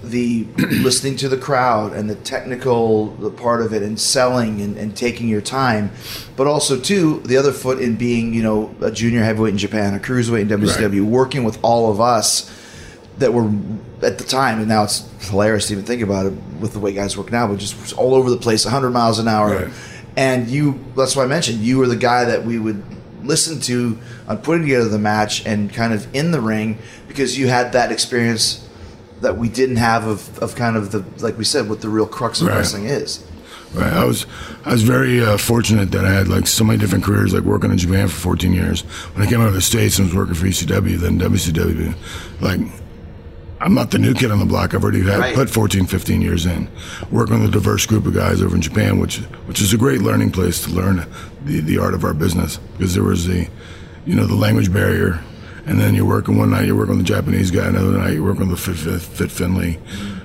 the listening to the crowd and the technical the part of it and selling and, and taking your time, but also too the other foot in being you know a junior heavyweight in Japan, a cruiserweight in WCW, working with all of us that were at the time, and now it's hilarious to even think about it with the way guys work now, but just all over the place, 100 miles an hour. Right. And you, that's why I mentioned, you were the guy that we would listen to on putting together the match and kind of in the ring because you had that experience that we didn't have of, of kind of the, like we said, what the real crux of Right. wrestling is. Right. I was I was very uh, fortunate that I had like so many different careers, like working in Japan for 14 years. When I came out of the states and was working for ECW, then WCW, like. I'm not the new kid on the block. I've already had Right. put 14, 15 years in, working with a diverse group of guys over in Japan, which which is a great learning place to learn the, the art of our business because there was the, you know, the language barrier, and then you're working one night you're working with the Japanese guy, another night you're working with the Fit, Fit, Finlay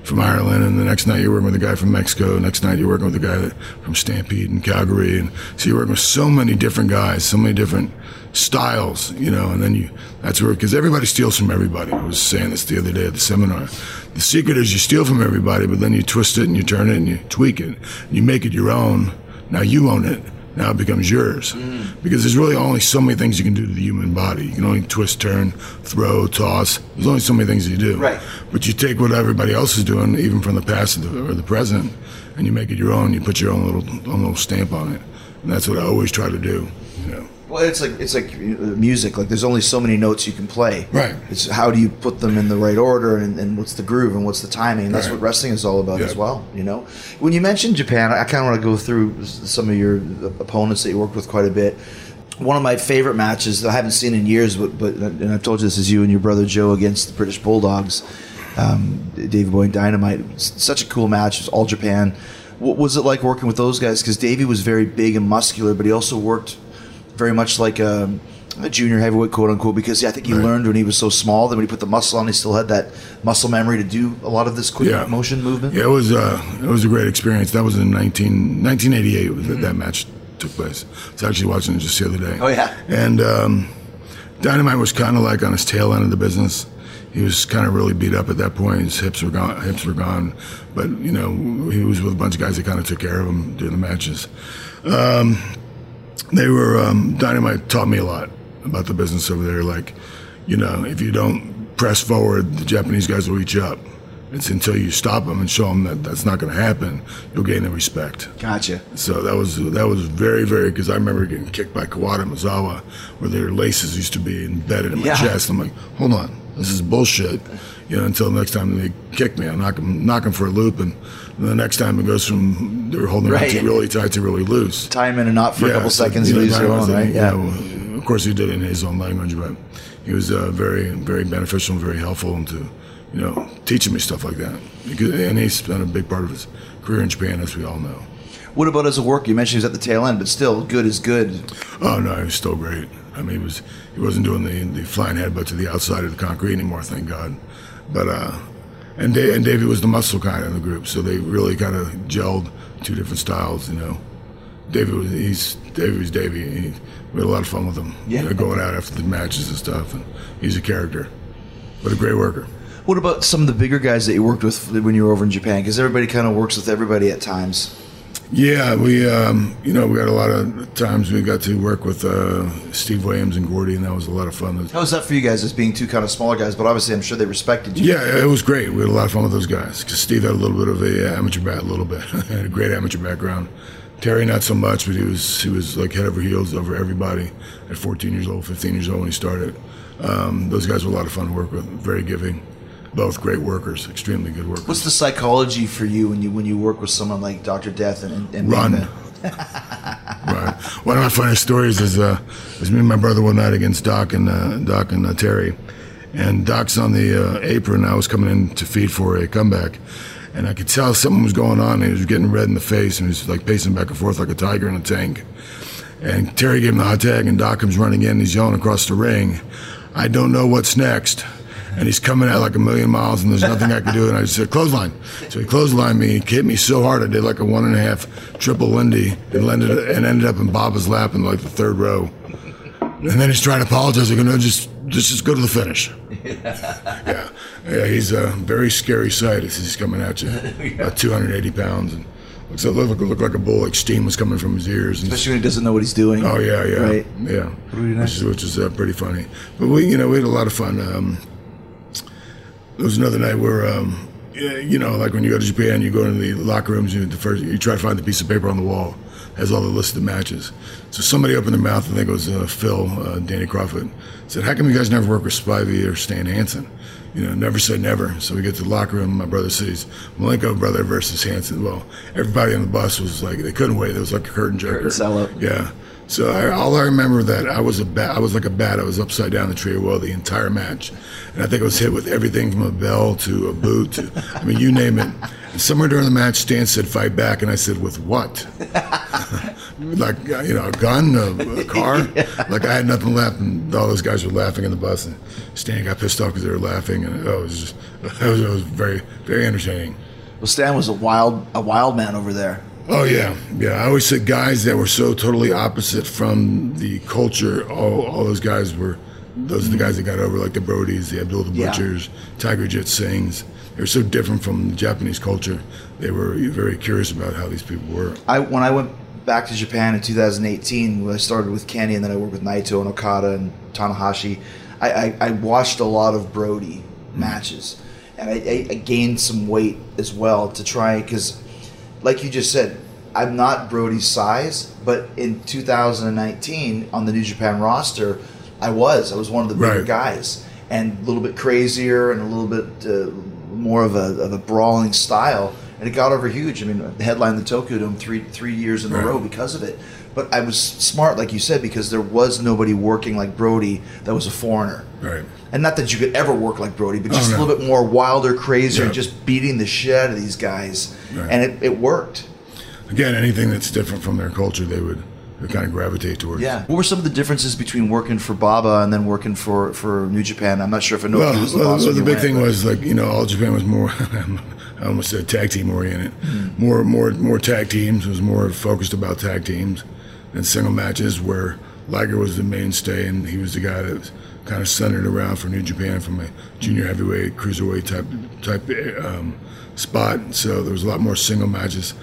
from Ireland, and the next night you're working with a guy from Mexico. Next night you're working with a guy that, from Stampede and Calgary, and so you're working with so many different guys, so many different styles, you know, and then you that's where because everybody steals from everybody. I was saying this the other day at the seminar. The secret is you steal from everybody, but then you twist it and you turn it and you tweak it, and you make it your own. Now you own it. Now it becomes yours mm. because there's really only so many things you can do to the human body. You can only twist, turn, throw, toss. There's only so many things you do. Right. But you take what everybody else is doing, even from the past or the, or the present, and you make it your own. You put your own little own little stamp on it, and that's what I always try to do. You know. Well, it's like it's like uh, music. Like there's only so many notes you can play. Right. It's how do you put them in the right order, and, and what's the groove, and what's the timing. And that's Right. what wrestling is all about Yeah. as well. You know, when you mentioned Japan, I kind of want to go through some of your opponents that you worked with quite a bit. One of my favorite matches that I haven't seen in years, but, but and I've told you this is you and your brother Joe against the British Bulldogs, um, Davey Boy and Dynamite. Such a cool match. It was all Japan. What was it like working with those guys? Because Davey was very big and muscular, but he also worked very much like a, a junior heavyweight, quote unquote, because I think he Right. learned when he was so small that when he put the muscle on, he still had that muscle memory to do a lot of this quick Yeah. motion movement. Yeah, it was uh, it was a great experience. That was in 19, 1988 was that, that match took place. I was actually watching it just the other day. Oh, yeah? And um, Dynamite was kind of like on his tail end of the business. He was kind of really beat up at that point. His hips were gone. Hips were gone, but you know he was with a bunch of guys that kind of took care of him during the matches. Um, they were um, Dynamite taught me a lot about the business over there. Like, you know, if you don't press forward, the Japanese guys will eat you up. It's until you stop them and show them that that's not going to happen, you'll gain their respect. Gotcha. So that was that was very very because I remember getting kicked by Kawada Misawa, where their laces used to be embedded in my Yeah. chest. I'm like, hold on, this is bullshit. You know, until next time they kick me, I knock them knock for a loop, and the next time it goes from they're holding Right. it really tight to really loose. Tie him in a knot for a couple so, seconds, you know, lose your own, right? Yeah. know, of course, he did it in his own language, but he was uh, very, very beneficial and very helpful into, you know, teaching me stuff like that. Because, and he spent a big part of his career in Japan, as we all know. What about as a worker? You mentioned he was at the tail end, but still, good is good. Oh no, he was still great. I mean, he was he wasn't doing the the flying headbutt to the outside of the concrete anymore, thank God. But uh, and da- and Davey was the muscle kind in the group, so they really kind of gelled two different styles, you know. David was he's Davey was Davey. He, we had a lot of fun with him. Yeah. going out after the matches and stuff, and he's a character, but a great worker. What about some of the bigger guys that you worked with when you were over in Japan? Because everybody kind of works with everybody at times. Yeah, we um, you know we got a lot of times we got to work with uh, Steve Williams and Gordy, and that was a lot of fun. How was that for you guys as being two kind of smaller guys? But obviously, I'm sure they respected you. Yeah, it was great. We had a lot of fun with those guys because Steve had a little bit of a uh, amateur bat, a little bit, had a great amateur background. Terry not so much, but he was he was like head over heels over everybody at 14 years old, 15 years old when he started. Um, those guys were a lot of fun to work with, very giving, both great workers, extremely good workers. What's the psychology for you when you when you work with someone like Doctor Death and, and, Run. Right. One of my funniest stories is uh, was me and my brother one night against Doc and uh, Doc and uh, Terry, and Doc's on the uh, apron. I was coming in to feed for a comeback, and I could tell something was going on. He was getting red in the face, and he was like pacing back and forth like a tiger in a tank. And Terry gave him the hot tag, and Doc comes running in. He's yelling across the ring, "I don't know what's next." And he's coming at like a million miles, and there's nothing I can do. And I just said, "Clothesline." So he clotheslined me. He hit me so hard, I did like a one and a half triple Lindy, and landed and ended up in Baba's lap in like the third row. And then he's trying to apologize. I go, "No, just just just go to the finish." yeah, yeah. He's a very scary sight as he's coming at you, about 280 pounds, and looks like look, look like a bull. Like steam was coming from his ears. And Especially when he doesn't know what he's doing. Oh yeah, yeah, Right. yeah. we do Which is, which is uh, pretty funny. But we, you know, we had a lot of fun. Um, there was another night where, um, you know, like when you go to Japan, you go into the locker rooms. You the first, you try to find the piece of paper on the wall has all the listed matches. So somebody opened their mouth, I think it was uh, Phil, uh, Danny Kroffat, said, "How come you guys never work with Spivey or Stan Hansen?" You know, never say never. So we get to the locker room. My brother says, Malenko brother versus Hansen. Well, everybody on the bus was like, they couldn't wait. It was like a curtain jerker. Curtain sellout. Yeah. So I, all I remember that I was a bat. I was like a bat. I was upside down the tree of woe the entire match, and I think I was hit with everything from a bell to a boot. To, I mean, you name it. And somewhere during the match, Stan said, "Fight back," and I said, "With what?" like uh, you know, a gun, a, a car. Like I had nothing left, and all those guys were laughing in the bus, and Stan got pissed off because they were laughing, and oh, it was just, it was, it was very, very entertaining. Well, Stan was a wild a wild man over there. Oh yeah, yeah. I always said guys that were so totally opposite from the culture. All, all those guys were, those are the guys that got over, like the Brodies, the Abdul the Yeah. Butchers, Tiger Jet Singhs. They were so different from the Japanese culture. They were very curious about how these people were. I when I went back to Japan in 2018 when I started with Kenny and then I worked with Naito and Okada and Tanahashi. I, I, I watched a lot of Brody matches and I, I, I gained some weight as well to try because, like you just said, I'm not Brody's size, but in 2019 on the New Japan roster, I was. I was one of the bigger Right. guys and a little bit crazier and a little bit uh, more of a, of a brawling style. And it got over huge. I mean, headlined the Tokyo Dome three three years in a row because of it. But I was smart, like you said, because there was nobody working like Brody that was a foreigner. Right. And not that you could ever work like Brody, but oh, just Oh, a little bit more wilder, crazier, Yeah. just beating the shit out of these guys. Right. And it, it worked. Again, anything that's different from their culture, they would, kind of gravitate towards. Yeah. What were some of the differences between working for Baba and then working for, for New Japan? I'm not sure if I know Well, was the well, well, the big thing was like you know, all Japan was more. I almost said tag team oriented. Hmm. More, more, more tag teams. It was more focused about tag teams than single matches. Where Liger was the mainstay, and he was the guy that was kind of centered around for New Japan from a junior heavyweight, cruiserweight type type um, spot. So there was a lot more single matches.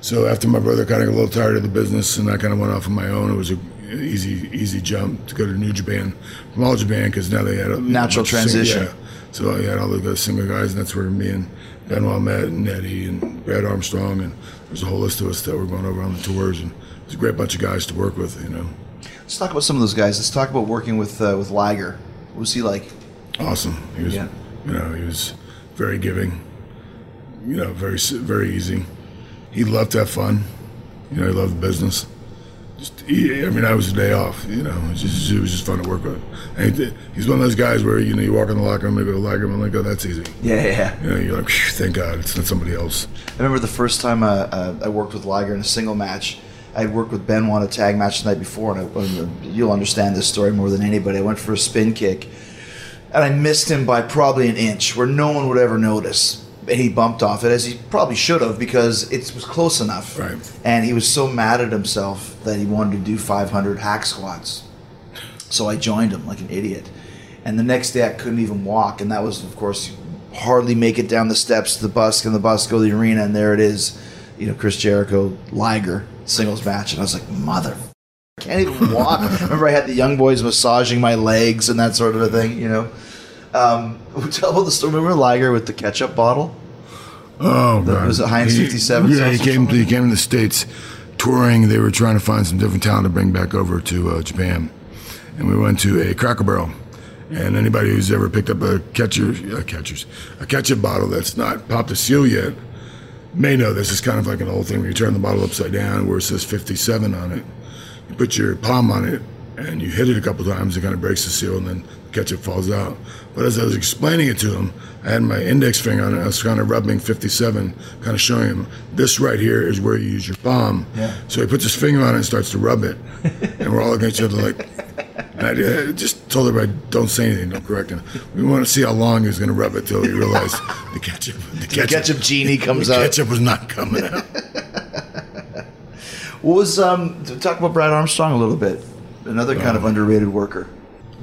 So after my brother kind of got a little tired of the business, and I kind of went off on my own, it was a easy easy jump to go to New Japan from All Japan because now they had a Natural bunch of sing- transition. yeah. So I had all the single guys, and that's where me and Benoit met, and Eddie, and Brad Armstrong, and there's a whole list of us that were going over on the tours, and it was a great bunch of guys to work with, you know. Let's talk about some of those guys. Let's talk about working with uh, with Liger. What was he like? Awesome. He was, Yeah. you know, he was very giving, you know, very very easy. He loved to have fun. You know, he loved the business. Just he, every night was a day off. You know, it was just, it was just fun to work with. And he's one of those guys where you know you walk in the locker room, and go Liger, I'm like, oh, that's easy. Yeah, yeah, yeah. You know, you're like, thank God, it's not somebody else. I remember the first time uh, uh, I worked with Liger in a single match. I had worked with Ben on a tag match the night before, and, I, and you'll understand this story more than anybody. I went for a spin kick, and I missed him by probably an inch, where no one would ever notice. And he bumped off it, as he probably should have, because it was close enough. Right. And he was so mad at himself that he wanted to do 500 hack squats. So I joined him like an idiot. And the next day I couldn't even walk. And that was, of course, hardly make it down the steps to the bus and the bus go to the arena. And there it is, you know, Chris Jericho, Liger, singles match. And I was like, mother, I can't even walk. Remember, I had the young boys massaging my legs and that sort of a thing, you know. Um, tell about the story. Remember Liger with the ketchup bottle? Oh, The- God. was it Heinz He- 57 Yeah, he came. He came to the states touring. They were trying to find some different talent to bring back over to uh, Japan, and we went to a Cracker Barrel. And anybody who's ever picked up a catcher, uh, catchers, a ketchup bottle that's not popped the seal yet, may know this is kind of like an old thing where you turn the bottle upside down where it says 57 on it. You put your palm on it and you hit it a couple times, it kind of breaks the seal and then the ketchup falls out. But as I was explaining it to him, I had my index finger on it. I was kind of rubbing 57, kind of showing him this right here is where you use your palm. Yeah. So he puts his finger on it and starts to rub it. and we're all looking at each other like, and I uh, just told everybody, don't say anything, don't correct him. We want to see how long he was going to rub it till he realized the ketchup, the The ketchup genie comes the out. ketchup was not coming out. What was, um, talk about Brad Armstrong a little bit. Another kind of underrated worker.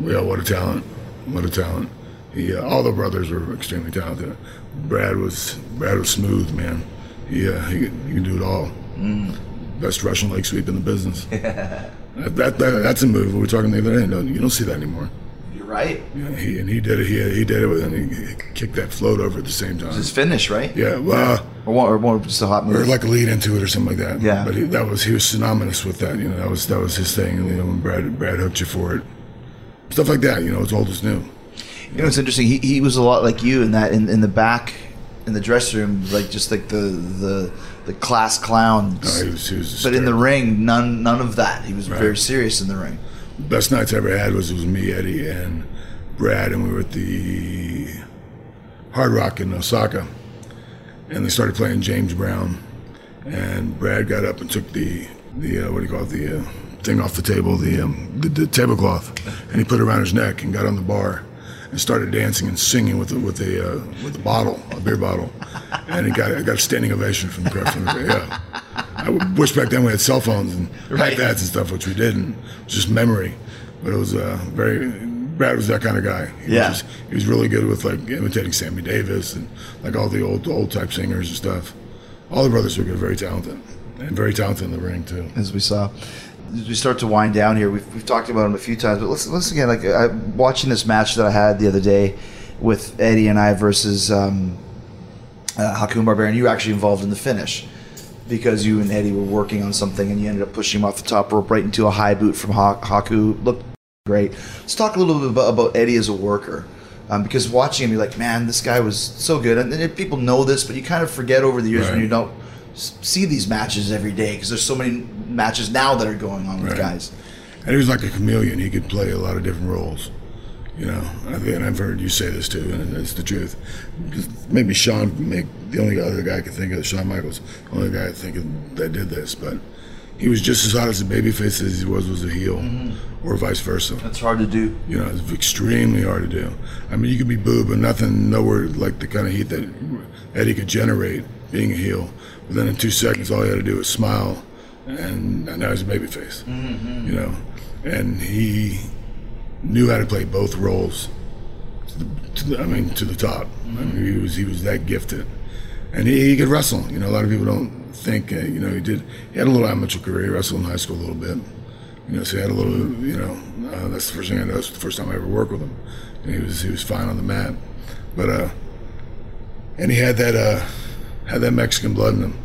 Yeah, what a talent! What a talent! He, uh, all the brothers were extremely talented. Brad was Brad was smooth, man. He, uh, he, he can do it all. Best Russian leg sweep in the business. that, that, that- that's a move. We were talking the other day. No, you don't see that anymore. You're right. Yeah, he and he did it. He, he did it with, and he kicked that float over at the same time. His finish, right? Yeah, well, Or, one, or more just a hot move, or like a lead into it or something like that. Yeah. but he, that was he was synonymous with that. You know, that was that was his thing. You know, when Brad Brad hooked you for it, stuff like that. You know, it's old as new. You know, it's interesting. He, he was a lot like you in that in, in the back, in the dressing room, like just like the the the class clowns. No, he was- he was but in the ring, none none of that. He was Right. very serious in the ring. best nights I ever had was it was me, Eddie, and Brad, and we were at the Hard Rock in Osaka, and they started playing James Brown, and Brad got up and took the the uh, what do you call it the uh, thing off the table, the, um, the the tablecloth, and he put it around his neck and got on the bar. And started dancing and singing with a, with a uh, with a bottle, a beer bottle, and he got I got a standing ovation from the crowd. From the, yeah, I wish back then we had cell phones and Right. iPads and stuff, which we didn't. It was just memory. But it was uh, very. Brad was that kind of guy. He Yeah. Was just, he was really good with like imitating Sammy Davis and like all the old old type singers and stuff. All the brothers were good, very talented. and very talented in the ring too. as we saw. As we start to wind down here, we've, we've talked about him a few times, but let's let's again like I, watching this match that I had the other day with Eddie and I versus um, uh, Hakum Barbarian. You were actually involved in the finish because you and Eddie were working on something, and you ended up pushing him off the top rope right into a high boot from ha- Haku. Looked great. Let's talk a little bit about, about Eddie as a worker. Um, because watching him, you're like, man, this guy was so good. And, and people know this, but you kind of forget over the years when you don't s- see these matches every day because there's so many matches now that are going on with Right. guys. And he was like a chameleon. He could play a lot of different roles. You know, I and I've heard you say this too, and it's the truth. Maybe Shawn, make the only other guy I could think of, Shawn Michaels, the only guy I think of that did this. But he was just as hot as a babyface as he was was a heel, mm-hmm. or vice versa. That's hard to do. You know, it's extremely hard to do. I mean, you could be booed, but nothing, nowhere like the kind of heat that Eddie could generate being a heel. But then in two seconds, all you had to do was smile, and now he's a babyface. You know, and he knew how to play both roles. To the, to the, I mean, to the top. I mean, he was he was that gifted, and he, he could wrestle. You know, a lot of people don't think. Uh, you know, he did. He had a little amateur career. He wrestled in high school a little bit. You know, so he had a little. You know, uh, that's the first thing I noticed. The first time I ever worked with him, and he was he was fine on the mat, but uh, and he had that uh, had that Mexican blood in him.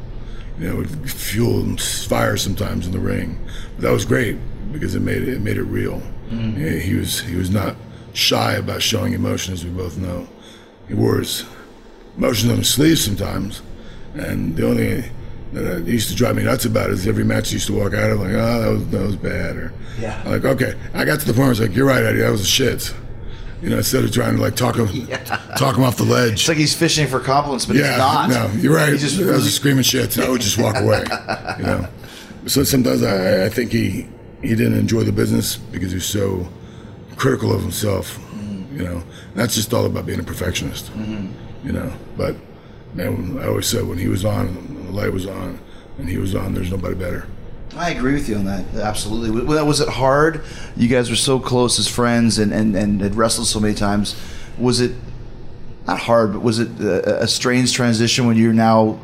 You know, would fuel and fire sometimes in the ring, but that was great because it made it, it made it real. Mm-hmm. Yeah, he was he was not shy about showing emotion, as we both know. He wore his emotions on his sleeve sometimes, and the only thing that used to drive me nuts about it is every match he used to walk out of like, oh, that was that was bad, or Yeah. I'm like, okay, I got to the point where I was like, you're right, Eddie, that was the shit. You know, instead of trying to like talk him, talk him off the ledge. It's like he's fishing for compliments, but Yeah, he's not. no, you're right. He just I was screaming shit. I would just walk away. You know. So sometimes I, I think he he didn't enjoy the business because he was so critical of himself. You know, that's just all about being a perfectionist. Mm-hmm. You know, but man, I always said when he was on, the light was on, and he was on, there's nobody better. I agree with you on that. Absolutely. Was, it hard? You guys were so close as friends and, and, and had wrestled so many times. Was it not hard, but was it a, a strange transition when you're now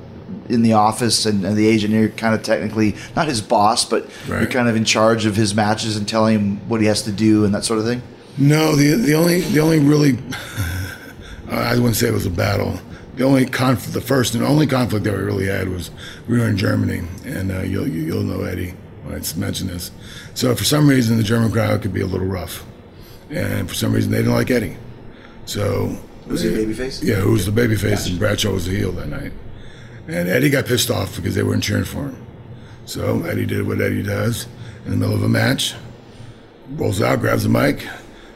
in the office and, and the agent, you're kind of technically not his boss, but you're kind of in charge of his matches and telling him what he has to do and that sort of thing? No, the the only the only really I wouldn't say it was a battle. The only conflict, the first and only conflict that we really had was we were in Germany, and uh, you'll you'll know Eddie when I mention this. So for some reason, the German crowd could be a little rough, and for some reason they didn't like Eddie. So Was he babyface? Yeah, who was the babyface, and Bradshaw was the heel that night. And Eddie got pissed off because they weren't cheering for him. So Eddie did what Eddie does in the middle of a match rolls out, grabs the mic,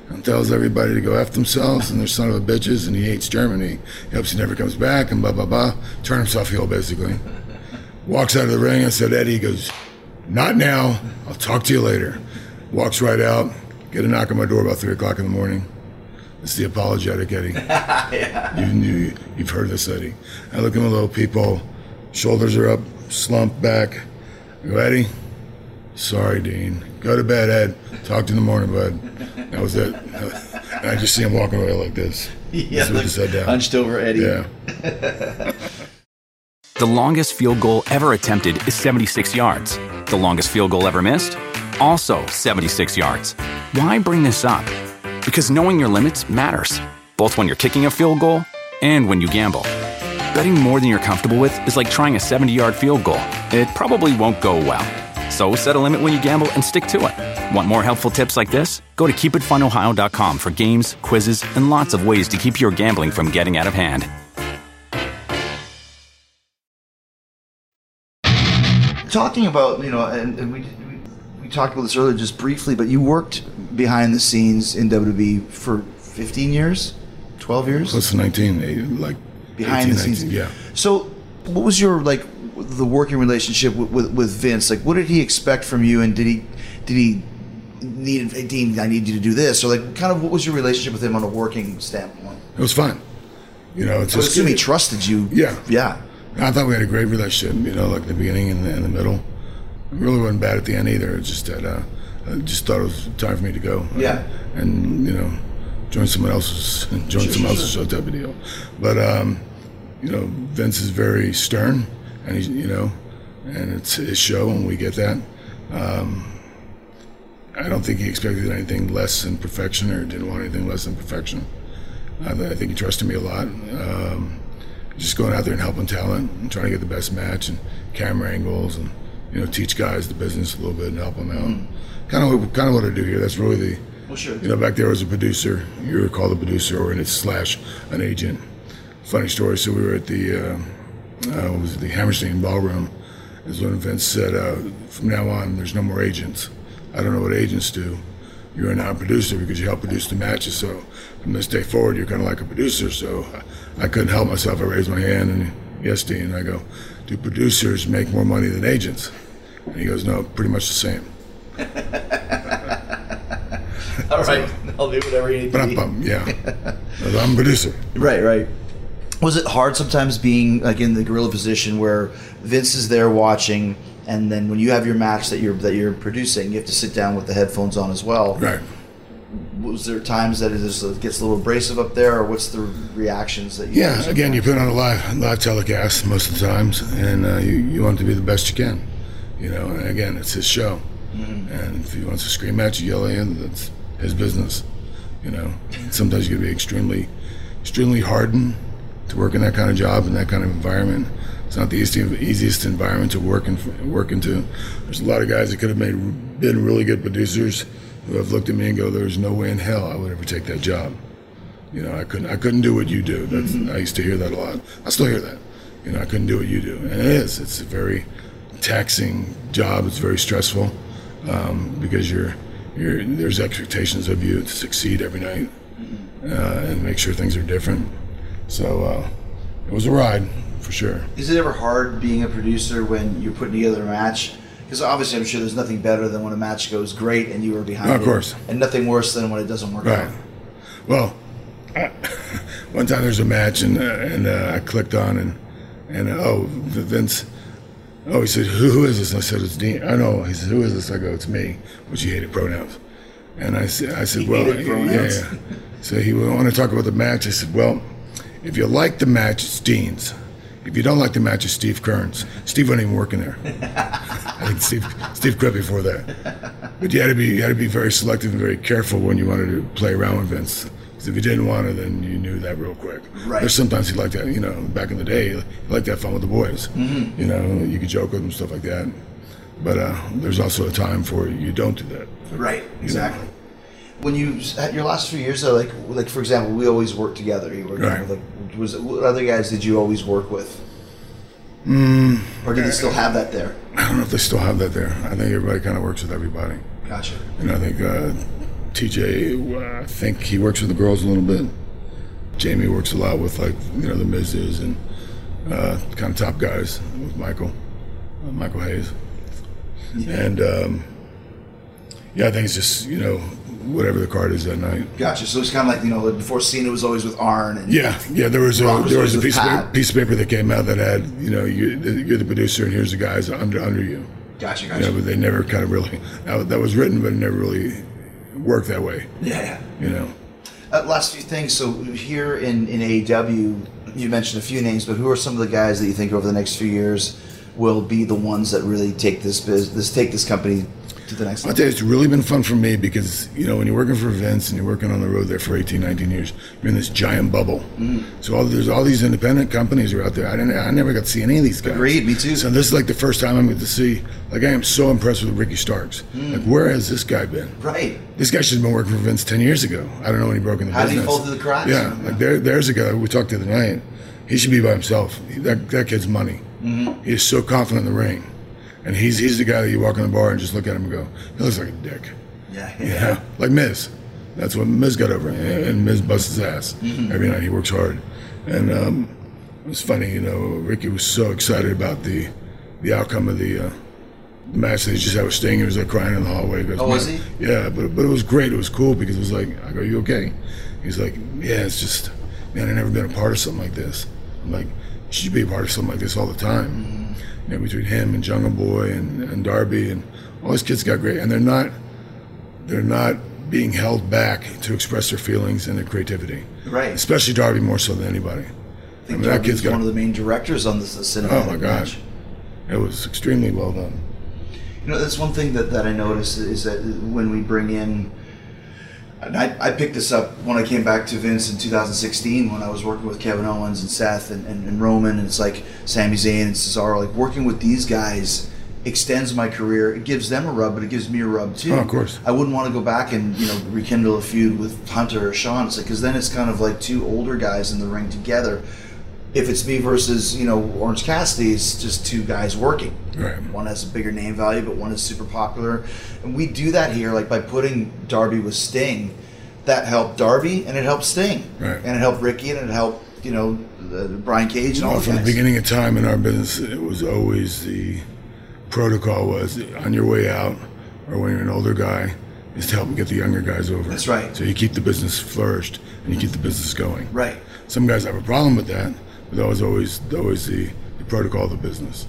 and tells everybody to go F themselves and they're son of a bitches and he hates Germany. He hopes he never comes back and blah, blah, blah. Turn himself heel, basically. Walks out of the ring and said, Eddie he goes, Not now. I'll talk to you later. Walks right out, get a knock on my door about 3 o'clock in the morning. It's the apologetic Eddie. You knew, you've heard this, Eddie. I look at my little people, shoulders are up, slumped back. I go, Eddie, Sorry, Dean. Go to bed, Ed. Talk to you in the morning, bud. That was it. And I just see him walking away like this. Yeah, with his head down. hunched over Eddie. Yeah. The longest field goal ever attempted is 76 yards. The longest field goal ever missed? Also 76 yards. Why bring this up? Because knowing your limits matters, both when you're kicking a field goal and when you gamble. Betting more than you're comfortable with is like trying a 70 yard field goal. It probably won't go well. So set a limit when you gamble and stick to it. Want more helpful tips like this? Go to keepitfunohio.com for games, quizzes, and lots of ways to keep your gambling from getting out of hand. talking about you know, and, and we, we we talked about this earlier just briefly, but you worked behind the scenes in WWE for 15 years, 12 years Close to 19, eh, like behind 18, the scenes. 19, Yeah. So, what was your like the working relationship with, with, with Vince? Like, what did he expect from you, and did he did he need Dean? I need you to do this, or like, kind of what was your relationship with him on a working standpoint? It was fun. You know, it's I just, assume he trusted you. Yeah. yeah. I thought we had a great relationship, you know, like the beginning and the, and the middle. It really wasn't bad at the end either. It's just that uh, I just thought it was time for me to go. Yeah. And, you know, join someone else's, join someone else's show type of deal. But, um, you know, Vince is very stern and he's, you know, and it's his show, and we get that. Um, I don't think he expected anything less than perfection, or didn't want anything less than perfection. I, I think he trusted me a lot. Um, just going out there and helping talent and trying to get the best match and camera angles and you know teach guys the business a little bit and help them out. Kind of kind of what I do here. That's really the Well, sure. you know back there as a producer. You were called a producer or in it slash an agent. Funny story. So we were at the uh, uh, was the Hammerstein Ballroom. Is when Vince said, uh, "From now on, there's no more agents. I don't know what agents do. You're now a producer because you help produce the matches. So from this day forward, you're kind of like a producer. So I, I couldn't help myself. I raised my hand and yes, Dean. I go, do producers make more money than agents? And he goes, no, pretty much the same. All right, I'll do whatever you need But I'm, yeah, I'm a producer. Right, right. Was it hard sometimes being like in the gorilla position where Vince is there watching, and then when you have your match that you're that you're producing, you have to sit down with the headphones on as well. Right. Was there times that it it gets a little abrasive up there, or what's the reactions that you? Yeah, again, you put on a live live telecast most of the times, and uh, you you want to be the best you can, you know. And again, it's his show, and if he wants to scream at you, yell at you, that's his business, you know. Sometimes you got to be extremely, extremely hardened to work in that kind of job in that kind of environment. It's not the easiest, easiest environment to work in, work into. There's a lot of guys that could have made been really good producers who have looked at me and go, "There's no way in hell I would ever take that job." You know, I couldn't I couldn't do what you do. That's I used to hear that a lot. I still hear that. You know, I couldn't do what you do, and it is. It's a very taxing job. It's very stressful um, because you're you're there's expectations of you to succeed every night uh, and make sure things are different. So uh, it was a ride for sure. Is it ever hard being a producer when you're putting together a match? Because obviously, I'm sure there's nothing better than when a match goes great and you are behind Of it, course. and nothing worse than when it doesn't work Right. out. Well, I, one time there's a match and uh, and uh, I clicked on and and uh, oh Vince, oh he said who, who is this? And I said it's Dean. I know. He said who is this? I go it's me, which he hated pronouns. And I said I said He well yeah, yeah. So he went want to talk about the match. I said well, if you like the match, it's Dean's. If you don't like the match, it's Steve Kearns. Steve wasn't even working there. I think Steve Steve quit before that. But you had to be you had to be very selective and very careful when you wanted to play around with Vince. Because if you didn't want to, then you knew that real quick. Right. There's sometimes he liked that. You know, back in the day, he liked that fun with the boys. Mm-hmm. You know, you could joke with them stuff like that. But uh, there's also a time for you don't do that. Right, exactly. When you at your last few years, though, like like for example, we always worked together. You were Right. with, like was it, what other guys did you always work with? Mm. or do they still have that there? I don't know if they still have that there. I think everybody kind of works with everybody. Gotcha. And I think uh, TJ, uh, I think he works with the girls a little bit. Jamie works a lot with like you know the Miz's and uh, kind of top guys with Michael, uh, Michael Hayes, yeah. and um, yeah, I think it's just you know whatever the card is that night. Gotcha. So it's kind of like you know before Cena was always with Arn and Yeah, yeah. There was a was there was a piece of, paper, piece of paper that came out that had you know you, you're the producer and here's the guys under under you. Gotcha, You gotcha. know, but they never kind of really that, was written, but it never really worked that way. yeah, yeah. You know. Uh, last few things. So here in in AEW, you mentioned a few names, but who are some of the guys that you think over the next few years will be the ones that really take this biz, this take this company to the next I'll tell you, it's really been fun for me because, you know, when you're working for Vince and you're working on the road there for 18, 19 years, you're in this giant bubble. So all, there's all these independent companies are out there. I didn't, I never got to see any of these guys. Agreed, me too. So this is like the first time I'm going to see, like I am so impressed with Ricky Starks. Like where has this guy been? Right. This guy should have been working for Vince 10 years ago. I don't know when he broke in the How did he fall through the cracks? Yeah, like there, there's a guy we talked to the night. He should be by himself. That, that kid's money. Mm-hmm. He is so confident in the ring. And he's he's the guy that you walk in the bar and just look at him and go, he looks like a dick. Yeah. Yeah, like Miz. That's what Miz got over, and and Miz busts his ass Mm-hmm. every night. He works hard, and um, it was funny. You know, Ricky was so excited about the the outcome of the uh, match that he just had with Sting. He was like crying in the hallway. He goes, Oh, was he? Yeah, but but it was great. It was cool because it was like, I go, you okay? He's like, yeah, it's just, man, I've never been a part of something like this. I'm like, you should be a part of something like this all the time. Mm-hmm. You know, between him and Jungle Boy and, and Darby and all these kids got great, and they're not they're not being held back to express their feelings and their creativity. Right. Especially Darby more so than anybody. I I think mean, that kid's got one of the main directors on this, this cinematic Oh my gosh. It was extremely well done. You know, that's one thing that, that I noticed is that when we bring in, I, I picked this up when I came back to Vince in 2016 when I was working with Kevin Owens and Seth and, and, and Roman, and it's like Sami Zayn and Cesaro. Like working with these guys extends my career. It gives them a rub, but it gives me a rub too. Oh, of course. I wouldn't want to go back and you know rekindle a feud with Hunter or Shawn. It's like because then it's kind of like two older guys in the ring together. If it's me versus you know Orange Cassidy, it's just two guys working. Right. One has a bigger name value, but one is super popular, and we do that here. Like by putting Darby with Sting, that helped Darby and it helped Sting, Right. and it helped Ricky and it helped you know the, Brian Cage and all Well, the from the beginning of time in our business, it was always the protocol was on your way out or when you're an older guy is to help get the younger guys over. That's right. So you keep the business flourished and you keep the business going. Right. Some guys have a problem with that, that was always always the, the protocol of the business.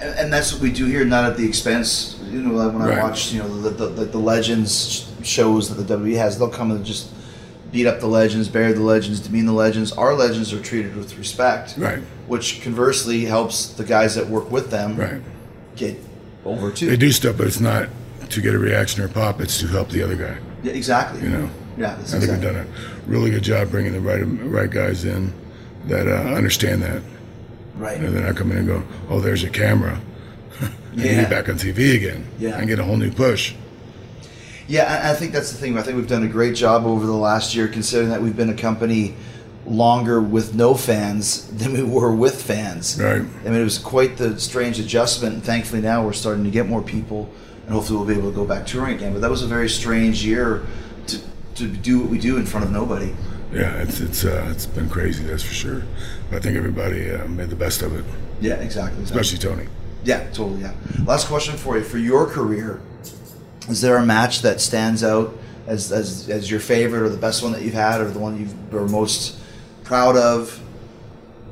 and, and that's what we do here, not at the expense. You know, like when I watch, you know, the the, the, the legends shows that the WWE has, they'll come and just beat up the legends, bury the legends, demean the legends. Our legends are treated with respect, Right. Which conversely helps the guys that work with them Right. get over too. They do stuff, but it's not to get a reaction or pop. It's to help the other guy. Yeah, exactly. You know. Yeah, I think exactly. we've done a really good job bringing the right right guys in that uh, understand that. right. And then I come in and go, oh, there's your camera. and Yeah. get back on TV again. Yeah. And get a whole new push. Yeah, I I think that's the thing. I think we've done a great job over the last year, considering that we've been a company longer with no fans than we were with fans. Right. I mean, it was quite the strange adjustment, and thankfully now we're starting to get more people, and hopefully we'll be able to go back touring again. But that was a very strange year to to do what we do in front of nobody. Yeah, it's it's uh, it's been crazy, that's for sure. But I think everybody uh, made the best of it, Yeah, exactly. especially Tony. Yeah, totally. Yeah. Last question for you: For your career, is there a match that stands out as as, as your favorite, or the best one that you've had, or the one you are most proud of?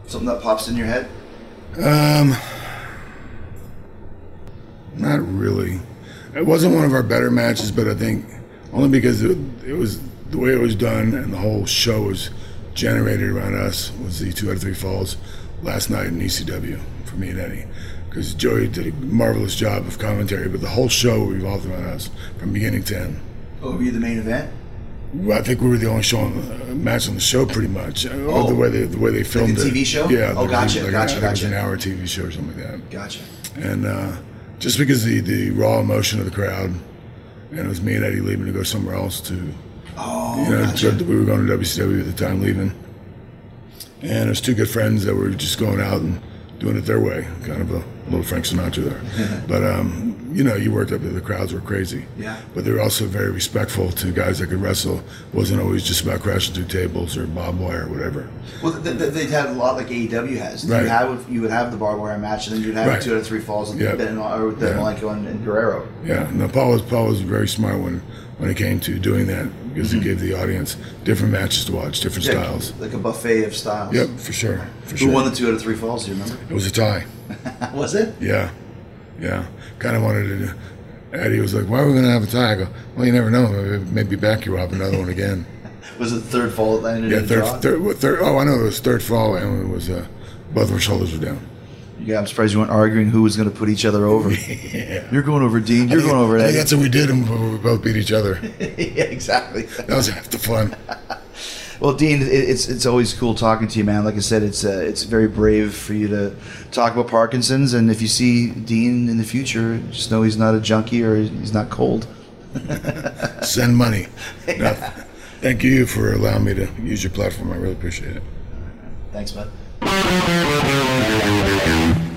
Something that pops in your head? Um, not really. It wasn't one of our better matches, but I think only because it, it was the way it was done and the whole show was generated around us was the two out of three falls last night in ECW for me and Eddie. Because Joey did a marvelous job of commentary, but the whole show revolved around us from beginning to end. Oh, were you the main event? Well, I think we were the only show on the, uh, match on the show, pretty much. Uh, Oh. the way they the way they filmed the it. TV show? Yeah. Oh, like gotcha, like gotcha, I think It was gotcha. an hour TV show or something like that Gotcha. and uh, just because the, the raw emotion of the crowd, and it was me and Eddie leaving to go somewhere else to, Oh, you know, gotcha. we were going to WCW at the time leaving, and there's two good friends that were just going out and doing it their way, kind of a little Frank Sinatra there. but um, you know, you worked up there, the crowds were crazy. Yeah. But they were also very respectful to guys that could wrestle. It wasn't always just about crashing through tables or barbed wire or whatever. Well, th- th- they had a lot like AEW has. You Right. have you would have the barbed wire match, and then you'd have Right. two out of three falls with Yeah. Ben or with Yeah. Malenko and, and Guerrero. Yeah, no, Paul was Paul was very smart when when it came to doing that because he gave the audience different matches to watch, different Mm-hmm. Yeah, styles. like a buffet of styles. Yep, for sure, for Who sure. won the two out of three falls? Do you remember? it was a tie. Was it? Yeah, yeah. Kind of wanted to. Eddie was like, "Why are we going to have a tie?" I go, "Well, you never know. Maybe, back you up another one again." Was it the third fall that ended Yeah, in a draw? third, third, third. Oh, I know it was third fall, and it was uh, both of our shoulders were down. Yeah, I'm surprised you weren't arguing who was going to put each other over. You're going over Dean. You're going over I think that's what we did, and we both beat each other. yeah, exactly. That was half the fun. Well, Dean, it, it's it's always cool talking to you, man. Like I said, it's uh, it's very brave for you to talk about Parkinson's, and if you see Dean in the future, just know he's not a junkie or he's not cold. Send money. No, thank you for allowing me to use your platform. I really appreciate it. Thanks, bud thank you.